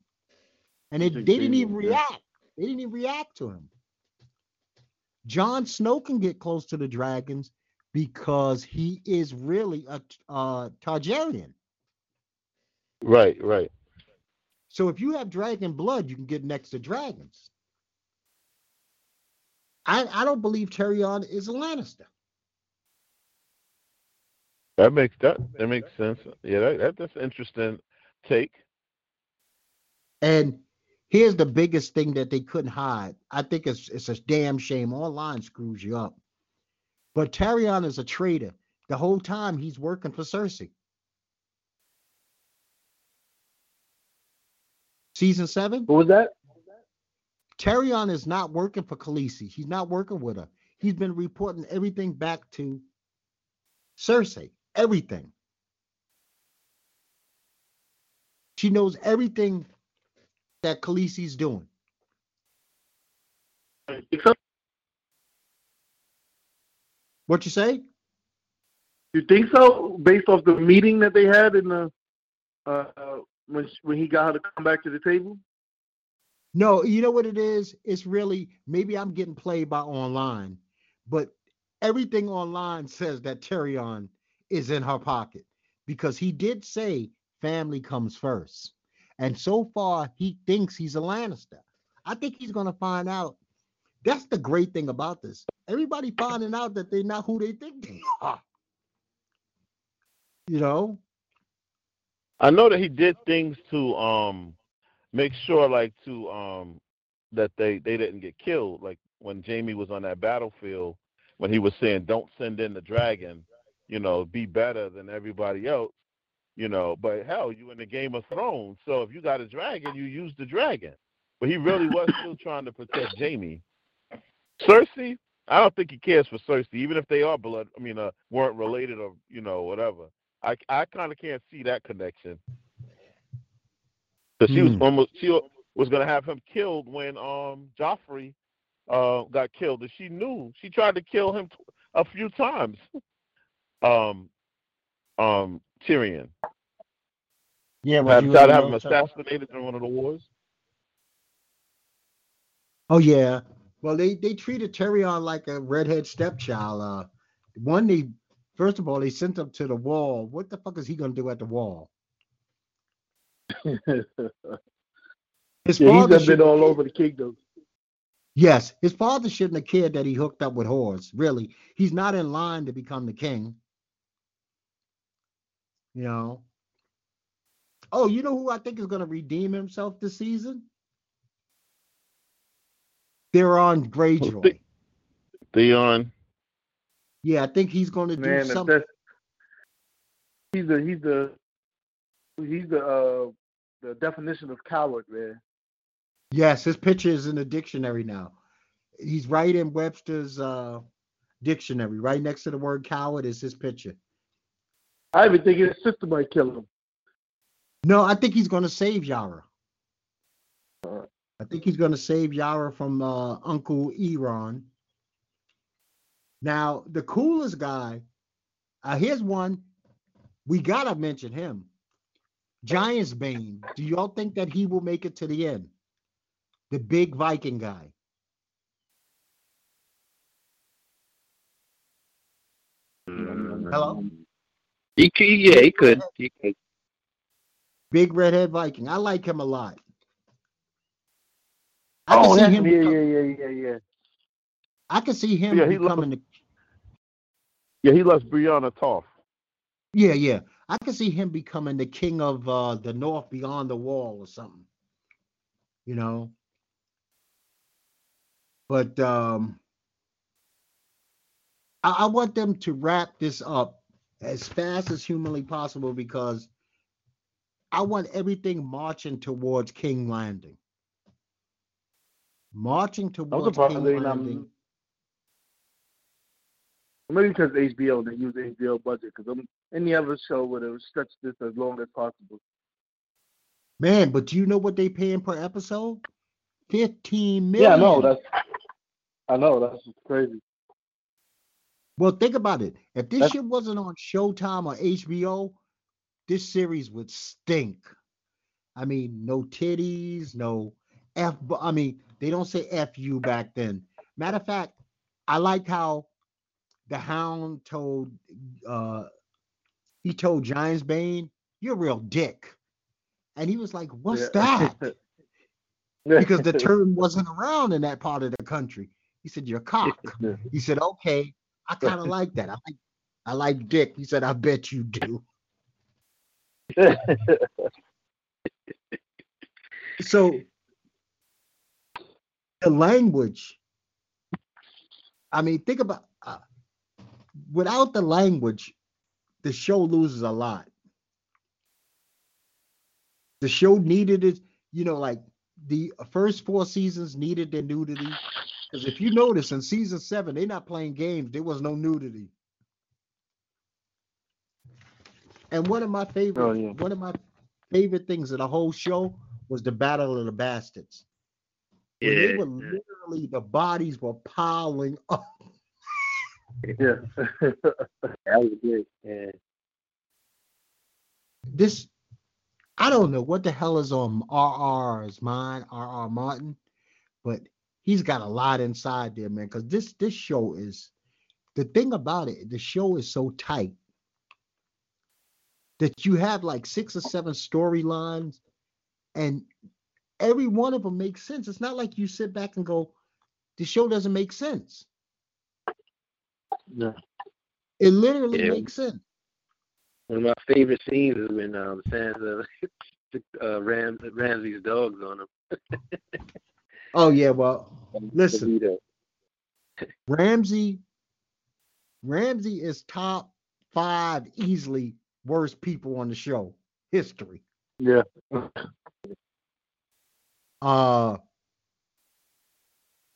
and it, they didn't even react. They didn't even react to him. Jon Snow can get close to the dragons because he is really a uh, Targaryen. Right, right. So if you have dragon blood, you can get next to dragons. I, I don't believe Tyrion is a Lannister. That makes that that makes sense. Yeah, that, that that's an interesting take. And here's the biggest thing that they couldn't hide. I think it's it's a damn shame. Online screws you up. But Tyrion is a traitor. The whole time he's working for Cersei. Season seven, What was that? Tyrion is not working for Khaleesi. He's not working with her. He's been reporting everything back to Cersei. Everything. She knows everything that Khaleesi's doing. What you say? You think so? Based off the meeting that they had in the uh, when sh- when he got her to come back to the table. No, you know what it is? It's really maybe I'm getting played by online, but everything online says that Tyrion is in her pocket because he did say family comes first. And so far, he thinks he's a Lannister. I think he's going to find out. That's the great thing about this. Everybody finding out that they're not who they think they are. You know? I know that he did things to um make sure like to um that they they didn't get killed. Like when Jaime was on that battlefield, when he was saying, "Don't send in the dragon," you know, be better than everybody else, you know. But hell, you in the Game of Thrones, so if you got a dragon, you use the dragon. But he really was still trying to protect Jaime. Cersei, I don't think he cares for Cersei, even if they are blood. I mean, uh, weren't related or you know whatever. I I kind of can't see that connection. Cause she was Hmm. almost she was gonna have him killed when um Joffrey uh got killed, and she knew she tried to kill him t- a few times. um, um Tyrion Yeah, had tried to have him assassinated during one of the wars. Oh yeah. Well, they they treated Tyrion like a redhead stepchild. Uh, one they first of all they sent him to the wall. What the fuck is he gonna do at the wall? His yeah, he's father done been should- all over the kingdom. Yes, his father shouldn't have cared that he hooked up with whores. Really, he's not in line to become the king. You know. Oh, you know who I think is going to redeem himself this season? Theon Greyjoy. Theon. Yeah, I think he's going to do Man, if something. he's the he's the he's the uh the definition of coward, man. Yes, his picture is in the dictionary now. He's right in Webster's uh, dictionary. Right next to the word coward is his picture. I even think his sister might kill him. No, I think he's going to save Yara. I think he's going to save Yara from uh, Uncle Euron. Now, the coolest guy, uh, here's one. We got to mention him. Giants Bane. Do y'all think that he will make it to the end? The big Viking guy. Hello? He could, yeah, he could. He could. Big redhead Viking. I like him a lot. I Oh, can see him. yeah, become- yeah, yeah, yeah, yeah. I can see him Yeah, he becoming the Yeah, he left Brianna Tarth. Yeah, yeah. I can see him becoming the king of uh, the North beyond the wall or something. You know. But um I, I want them to wrap this up as fast as humanly possible because I want everything marching towards King Landing. Marching I'm towards King not. Landing. Maybe because HBO they use the HBO budget because any other show would have stretched this as long as possible. Man, but do you know what they paying per episode? Fifteen million. Yeah, I know that's. I know that's crazy. Well, think about it. If this That's- shit wasn't on Showtime or HBO, this series would stink. I mean, no titties, no F. I mean, they don't say F you back then. Matter of fact, I like how the Hound told uh he told Giants Bane, "You're a real dick," and he was like, "What's Yeah. that?" Because the term wasn't around in that part of the country. He said, "You're cock." He said, "Okay, I kind of like that. I like, I like dick." He said, "I bet you do." So the language. I mean, think about uh, without the language, the show loses a lot. The show needed it, you know, like the first four seasons needed their nudity. Because if you notice in season seven, they're not playing games. There was no nudity. And one of my favorite, Oh, yeah. one of my favorite things of the whole show was the Battle of the Bastards. When they Yeah. were literally the bodies were piling up. Yeah. That was. This I don't know what the hell is on RR's mind, RR Martin, but he's got a lot inside there, man. Because this this show is the thing about it, the show is so tight that you have like six or seven storylines, and every one of them makes sense. It's not like you sit back and go, the show doesn't make sense. Yeah. It literally Yeah. makes sense. One of my favorite scenes is when um, Sansa uh, Ram, Ramsay's dogs on him. Oh yeah, well, listen, Ramsay, Ramsay is top five easily worst people on the show history. Yeah. Uh,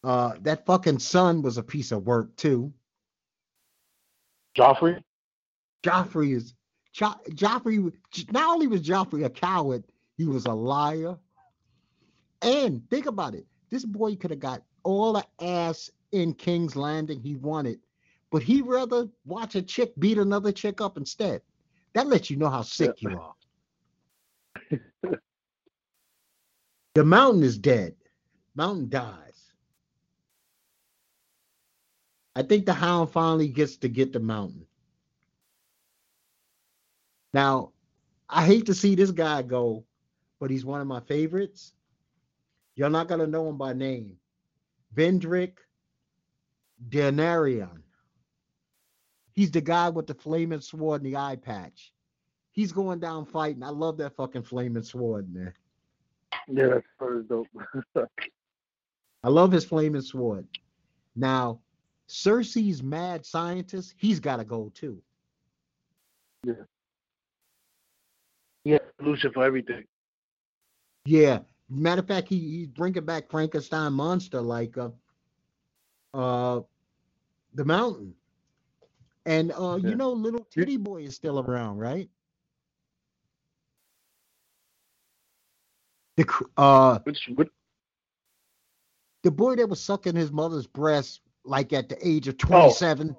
uh, that fucking son was a piece of work too. Joffrey. Joffrey is jo- Joffrey. Not only was Joffrey a coward, he was a liar. And think about it, this boy could have got all the ass in King's Landing he wanted, but he rather watch a chick beat another chick up instead. That lets you know how sick you are. the mountain is dead. Mountain dies. I think the hound finally gets to get the mountain. Now, I hate to see this guy go, but he's one of my favorites. You're not gonna know him by name. Vendrick Dondarrion. He's the guy with the flaming sword and the eye patch. He's going down fighting. I love that fucking flaming sword, man. Yeah, that's pretty dope. I love his flaming sword. Now, Cersei's mad scientist, he's got to go too. yeah. Yeah, solution for everything. Yeah. Matter of fact, he, he's bringing back Frankenstein monster like uh, uh, the mountain. And uh, Yeah. you know, little titty boy is still around, right? The uh, Which, which the boy that was sucking his mother's breast like at the age of Oh. 27,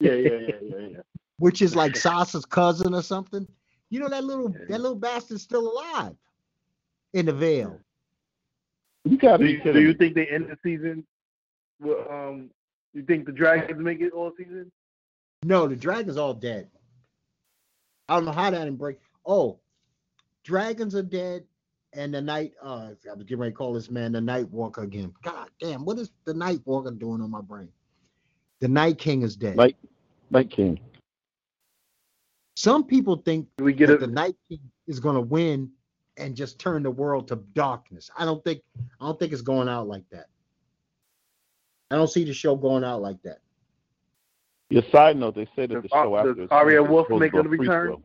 yeah, yeah, yeah, yeah, yeah. which is like Sansa's cousin or something. You know that little Yeah. that little bastard's still alive in the Vale. You gotta Do you, do you think they end the season? With, um, you think the Dragons make it all season? No, the dragon's all dead. I don't know how that didn't break. Oh, dragons are dead, and the night. Uh, I was getting ready to call this man the Night Walker again. God damn, what is the Night Walker doing on my brain? The Night King is dead. Night- Night King. Some people think we get that it? the Night King is going to win and just turn the world to darkness. I don't think. I don't think it's going out like that. I don't see the show going out like that. Your side note, they say that Does the show Ar- after does it's Arya supposed Wolf to make a return? preschool.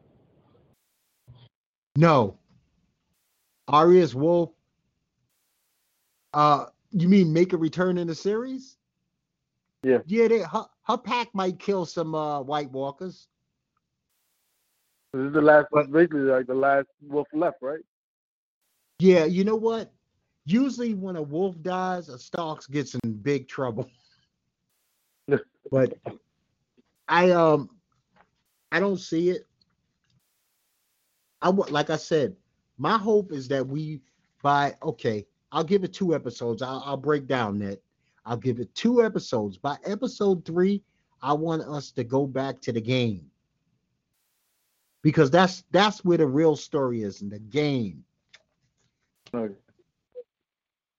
No. Arya's Wolf. Uh, you mean make a return in the series? Yeah. Yeah, they, her, her pack might kill some uh, White Walkers. This is the last, But- basically like the last wolf left, right? Yeah, you know what? Usually when a wolf dies, a Starks gets in big trouble. but I um I don't see it. I would like I said, my hope is that we by okay, I'll give it two episodes. I'll, I'll break down that. I'll give it two episodes. By episode three, I want us to go back to the game because that's that's where the real story is in the game.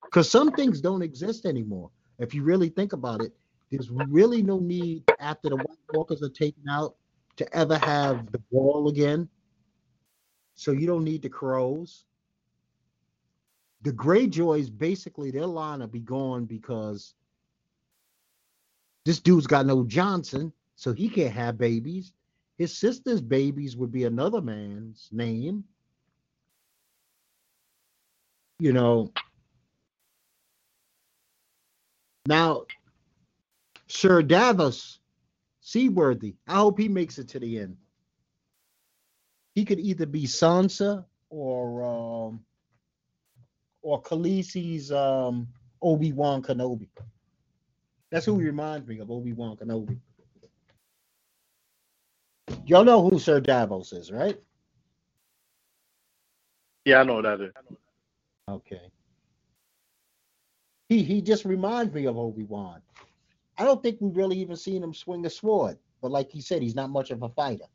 Because some things don't exist anymore. If you really think about it, there's really no need after the White Walkers are taken out to ever have the wall again. So you don't need the crows. The Greyjoys, basically, their line will be gone because this dude's got no Johnson, so he can't have babies. His sister's babies would be another man's name. You know, Now, Sir Davos, Seaworth, I hope he makes it to the end. He could either be Sansa or um, or Khaleesi's um, Obi Wan Kenobi. That's who he reminds me of, Obi Wan Kenobi. Y'all know who Sir Davos is, right? Yeah, I know that is. Okay. He he just reminds me of Obi Wan. I don't think we've really even seen him swing a sword, but like he said, he's not much of a fighter.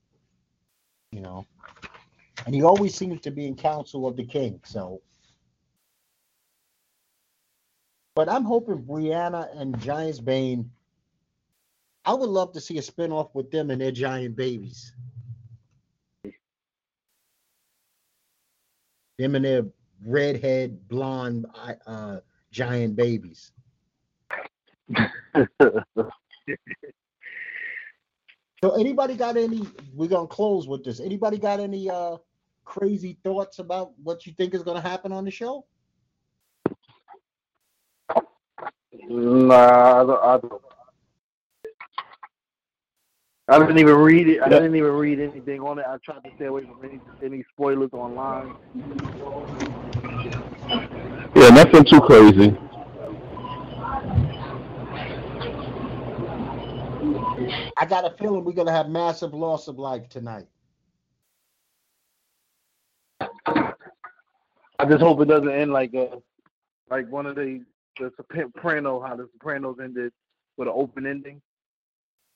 You know, and he always seems to be in council of the king. So, but I'm hoping Brianna and Giant's Bane. I would love to see a spinoff with them and their giant babies. Them and their redhead, blonde, uh, giant babies. So anybody got any we're gonna close with this. Anybody got any uh crazy thoughts about what you think is gonna happen on the show? Nah, I don't, I don't. I didn't even read it. I Yeah. didn't even read anything on it. I tried to stay away from any any spoilers online. Yeah, nothing too crazy. I got a feeling we're gonna have massive loss of life tonight. I just hope it doesn't end like uh like one of the the Soprano how the Sopranos ended with an open ending.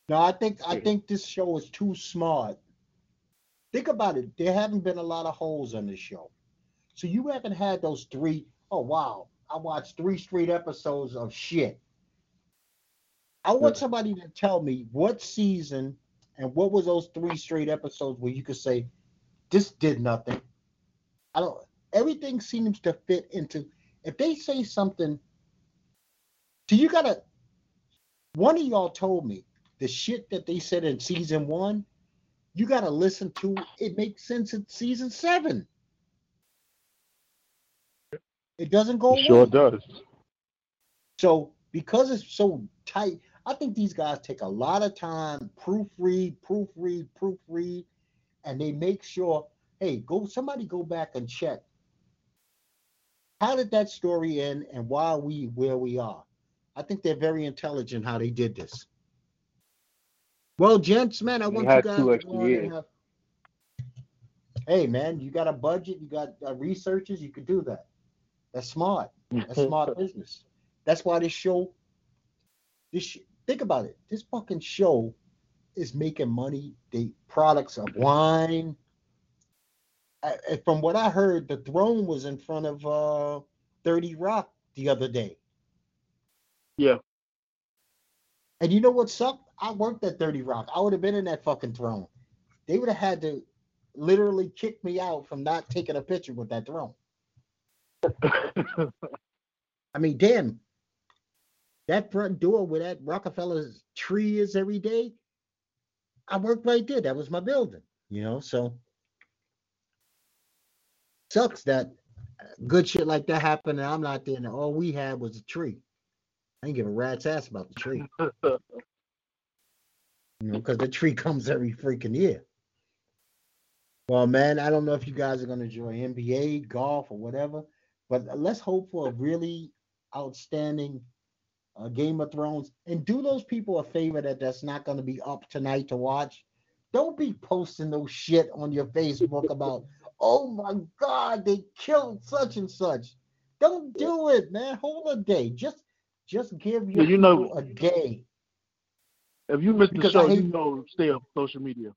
No, I think I think this show is too smart. Think about it. There haven't been a lot of holes on this show. So you haven't had those three, oh wow, I watched three straight episodes of shit. I want somebody to tell me what season and what was those three straight episodes where you could say, this did nothing. I don't everything seems to fit into if they say something so you gotta one of y'all told me the shit that they said in season one, you gotta listen to it makes sense in season seven. It doesn't go It sure does. So because it's so tight, I think these guys take a lot of time, proofread, proofread, proofread, and they make sure, hey, go somebody go back and check. How did that story end and why are we where we are? I think they're very intelligent how they did this. Well, gents, man, I want you guys to go have- Hey, man, you got a budget, you got uh, researchers, you could do that. That's smart. That's smart business. That's why this show, this think about it. This fucking show is making money. They products of wine. I, I- from what I heard, the throne was in front of uh 30 Rock the other day. Yeah. And you know what sucked? I worked at 30 Rock. I would have been in that fucking throne. They would have had to literally kick me out from not taking a picture with that throne. I mean, damn, that front door where that Rockefeller's tree is every day, I worked right there. That was my building, you know. So sucks that uh, good shit like that happened, and I'm not there. And all we had was a tree. I didn't give a rat's ass about the tree, you know, because the tree comes every freaking year. Well, man, I don't know if you guys are gonna enjoy NBA, golf, or whatever, but let's hope for a really outstanding uh, Game of Thrones, and do those people a favor that that's not going to be up tonight to watch. Don't be posting those shit on your Facebook about, oh my God, they killed such and such. Don't do it, man. Hold a day. Just, just give your you know- a day. if you miss the Because I show, you know, stay on social media.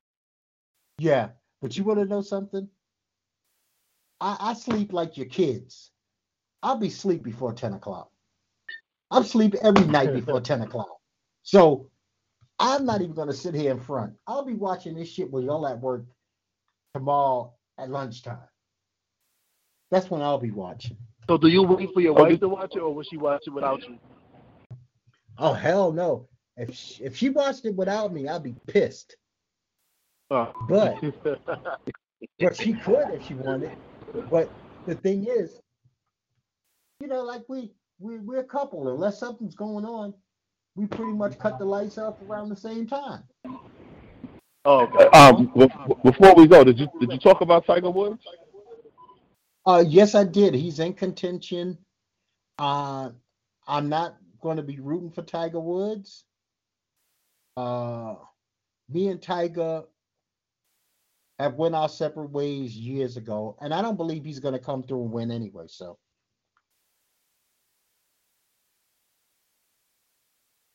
Yeah, but you want to know something? I, I sleep like your kids. I'll be sleep before 10 o'clock. I'm sleep every night before 10 o'clock. So I'm not even going to sit here in front. I'll be watching this shit with y'all at work tomorrow at lunchtime. That's when I'll be watching. So, do you wait for your Oh, wife did- to watch it, or will she watch it without you? Oh, hell no. If she, if she watched it without me, I'd be pissed. Oh. But but she could if she wanted. But the thing is, you know, like we we we're a couple. Unless something's going on, we pretty much cut the lights off around the same time. oh, okay. Um, before we go, did you did you talk about Tiger Woods? Uh, yes, I did. He's in contention. Uh, I'm not going to be rooting for Tiger Woods. Uh, me and Tiger have went our separate ways years ago, and I don't believe he's going to come through and win anyway. So,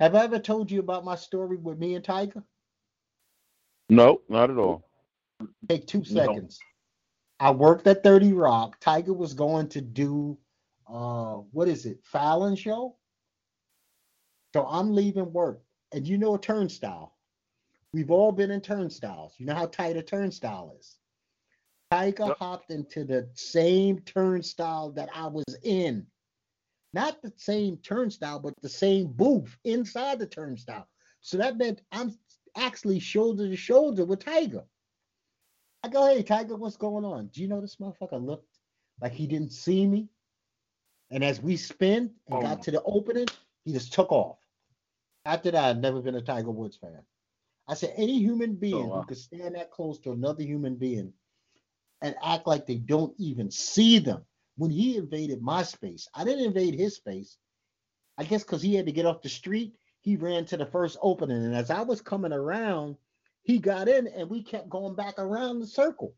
have I ever told you about my story with me and Tiger? No, not at all. Take two No. seconds. I worked at 30 Rock. Tiger was going to do uh what is it, Fallon show? So I'm leaving work. And you know a turnstile. We've all been in turnstiles. You know how tight a turnstile is. Tiger Yep. hopped into the same turnstile that I was in. Not the same turnstile, but the same booth inside the turnstile. So that meant I'm actually shoulder to shoulder with Tiger. I go, hey, Tiger, what's going on? Do you know this motherfucker looked like he didn't see me? And as we spin and Oh. got to the opening, he just took off. After that, I've never been a Tiger Woods fan. I said, any human oh, being wow. who could stand that close to another human being and act like they don't even see them. When he invaded my space, I didn't invade his space. I guess because he had to get off the street, he ran to the first opening. And as I was coming around, he got in and we kept going back around the circle.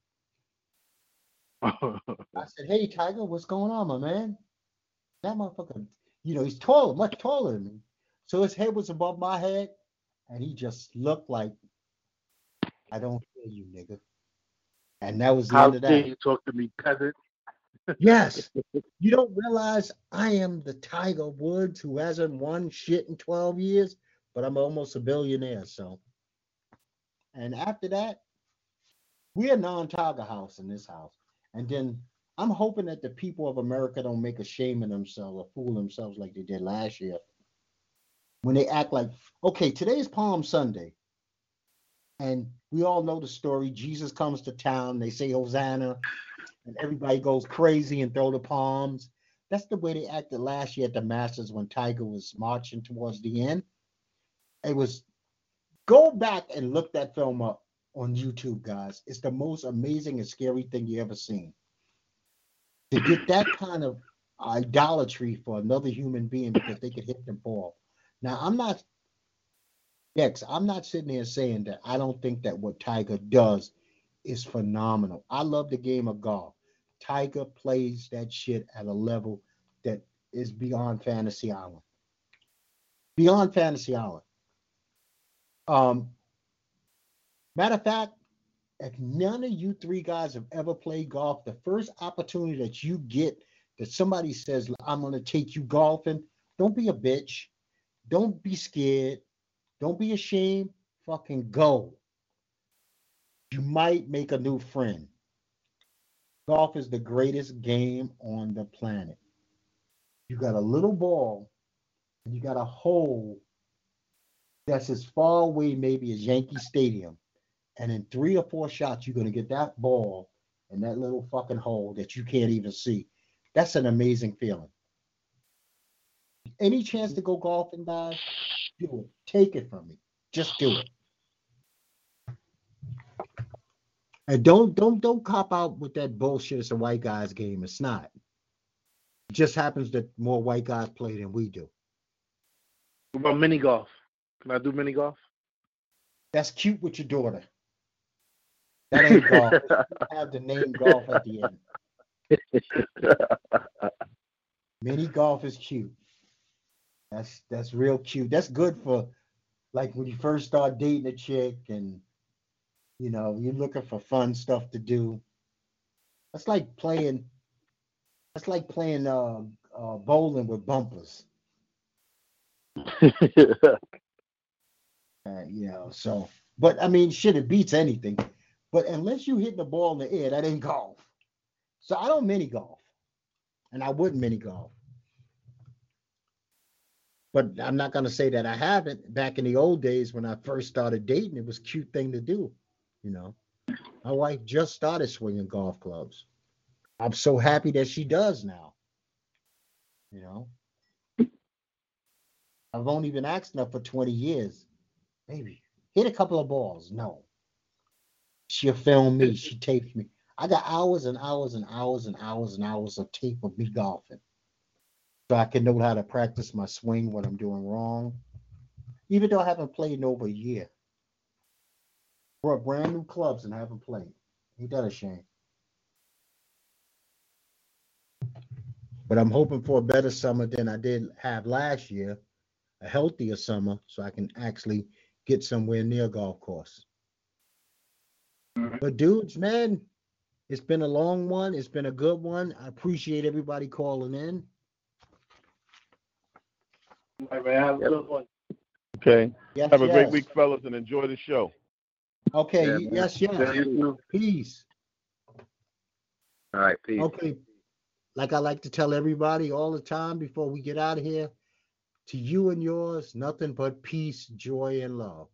I said, Hey, Tiger, what's going on, my man? That motherfucker, you know, he's taller, much taller than me. So his head was above my head, and he just looked like, I don't hear you, nigga. And that was the How end of dare that. you talk to me, peasant? Yes. You don't realize I am the Tiger Woods who hasn't won shit in 12 years, but I'm almost a billionaire. So, and after that, we're non Tiger house in this house. And then I'm hoping that the people of America don't make a shame of themselves or fool themselves like they did last year. When they act like, okay, today is Palm Sunday. And we all know the story. Jesus comes to town, they say Hosanna, and everybody goes crazy and throw the palms. That's the way they acted last year at the Masters when Tiger was marching towards the end. It was go back and look that film up on YouTube, guys. It's the most amazing and scary thing you ever seen. To get that kind of idolatry for another human being because they could hit the ball. Now, I'm not, Dex, I'm not sitting here saying that I don't think that what Tiger does is phenomenal. I love the game of golf. Tiger plays that shit at a level that is beyond Fantasy Island. Beyond Fantasy Island. Um, matter of fact, if none of you three guys have ever played golf, the first opportunity that you get that somebody says, I'm going to take you golfing, don't be a bitch. Don't be scared. Don't be ashamed. Fucking go. You might make a new friend. Golf is the greatest game on the planet. You got a little ball and you got a hole that's as far away maybe as Yankee Stadium. And in three or four shots, you're going to get that ball in that little fucking hole that you can't even see. That's an amazing feeling. Any chance to go golfing, guys? Do it. Take it from me. Just do it. And don't don't don't cop out with that bullshit. It's a white guys game. It's not. It just happens that more white guys play than we do. What about mini golf? Can I do mini golf? That's cute with your daughter. That ain't golf. You have the name golf at the end. Mini golf is cute. That's that's real cute. That's good for like when you first start dating a chick and you know you're looking for fun stuff to do. That's like playing. That's like playing uh, uh, bowling with bumpers. Uh, you know, so but I mean, shit, it beats anything. But unless you hit the ball in the air, that ain't golf. So I don't mini golf, and I wouldn't mini golf. But I'm not gonna say that I haven't. Back in the old days when I first started dating, it was a cute thing to do. You know, my wife just started swinging golf clubs. I'm so happy that she does now. You know, I've only been asking her for 20 years. Maybe hit a couple of balls. No. She'll film me. She tapes me. I got hours and hours and hours and hours and hours of tape of me golfing. So I can know how to practice my swing, what I'm doing wrong. Even though I haven't played in over a year. Brought brand new clubs and haven't played. Ain't that a shame? But I'm hoping for a better summer than I did have last year, a healthier summer, so I can actually get somewhere near a golf course. But dudes, man, it's been a long one. It's been a good one. I appreciate everybody calling in. All right, man. Have a good one. Okay. Yes, Have a great week, fellas, and enjoy the show. Okay, Yeah, yes, yes. you. Peace. All right, peace. Okay. Like I like to tell everybody all the time before we get out of here, to you and yours, nothing but peace, joy, and love.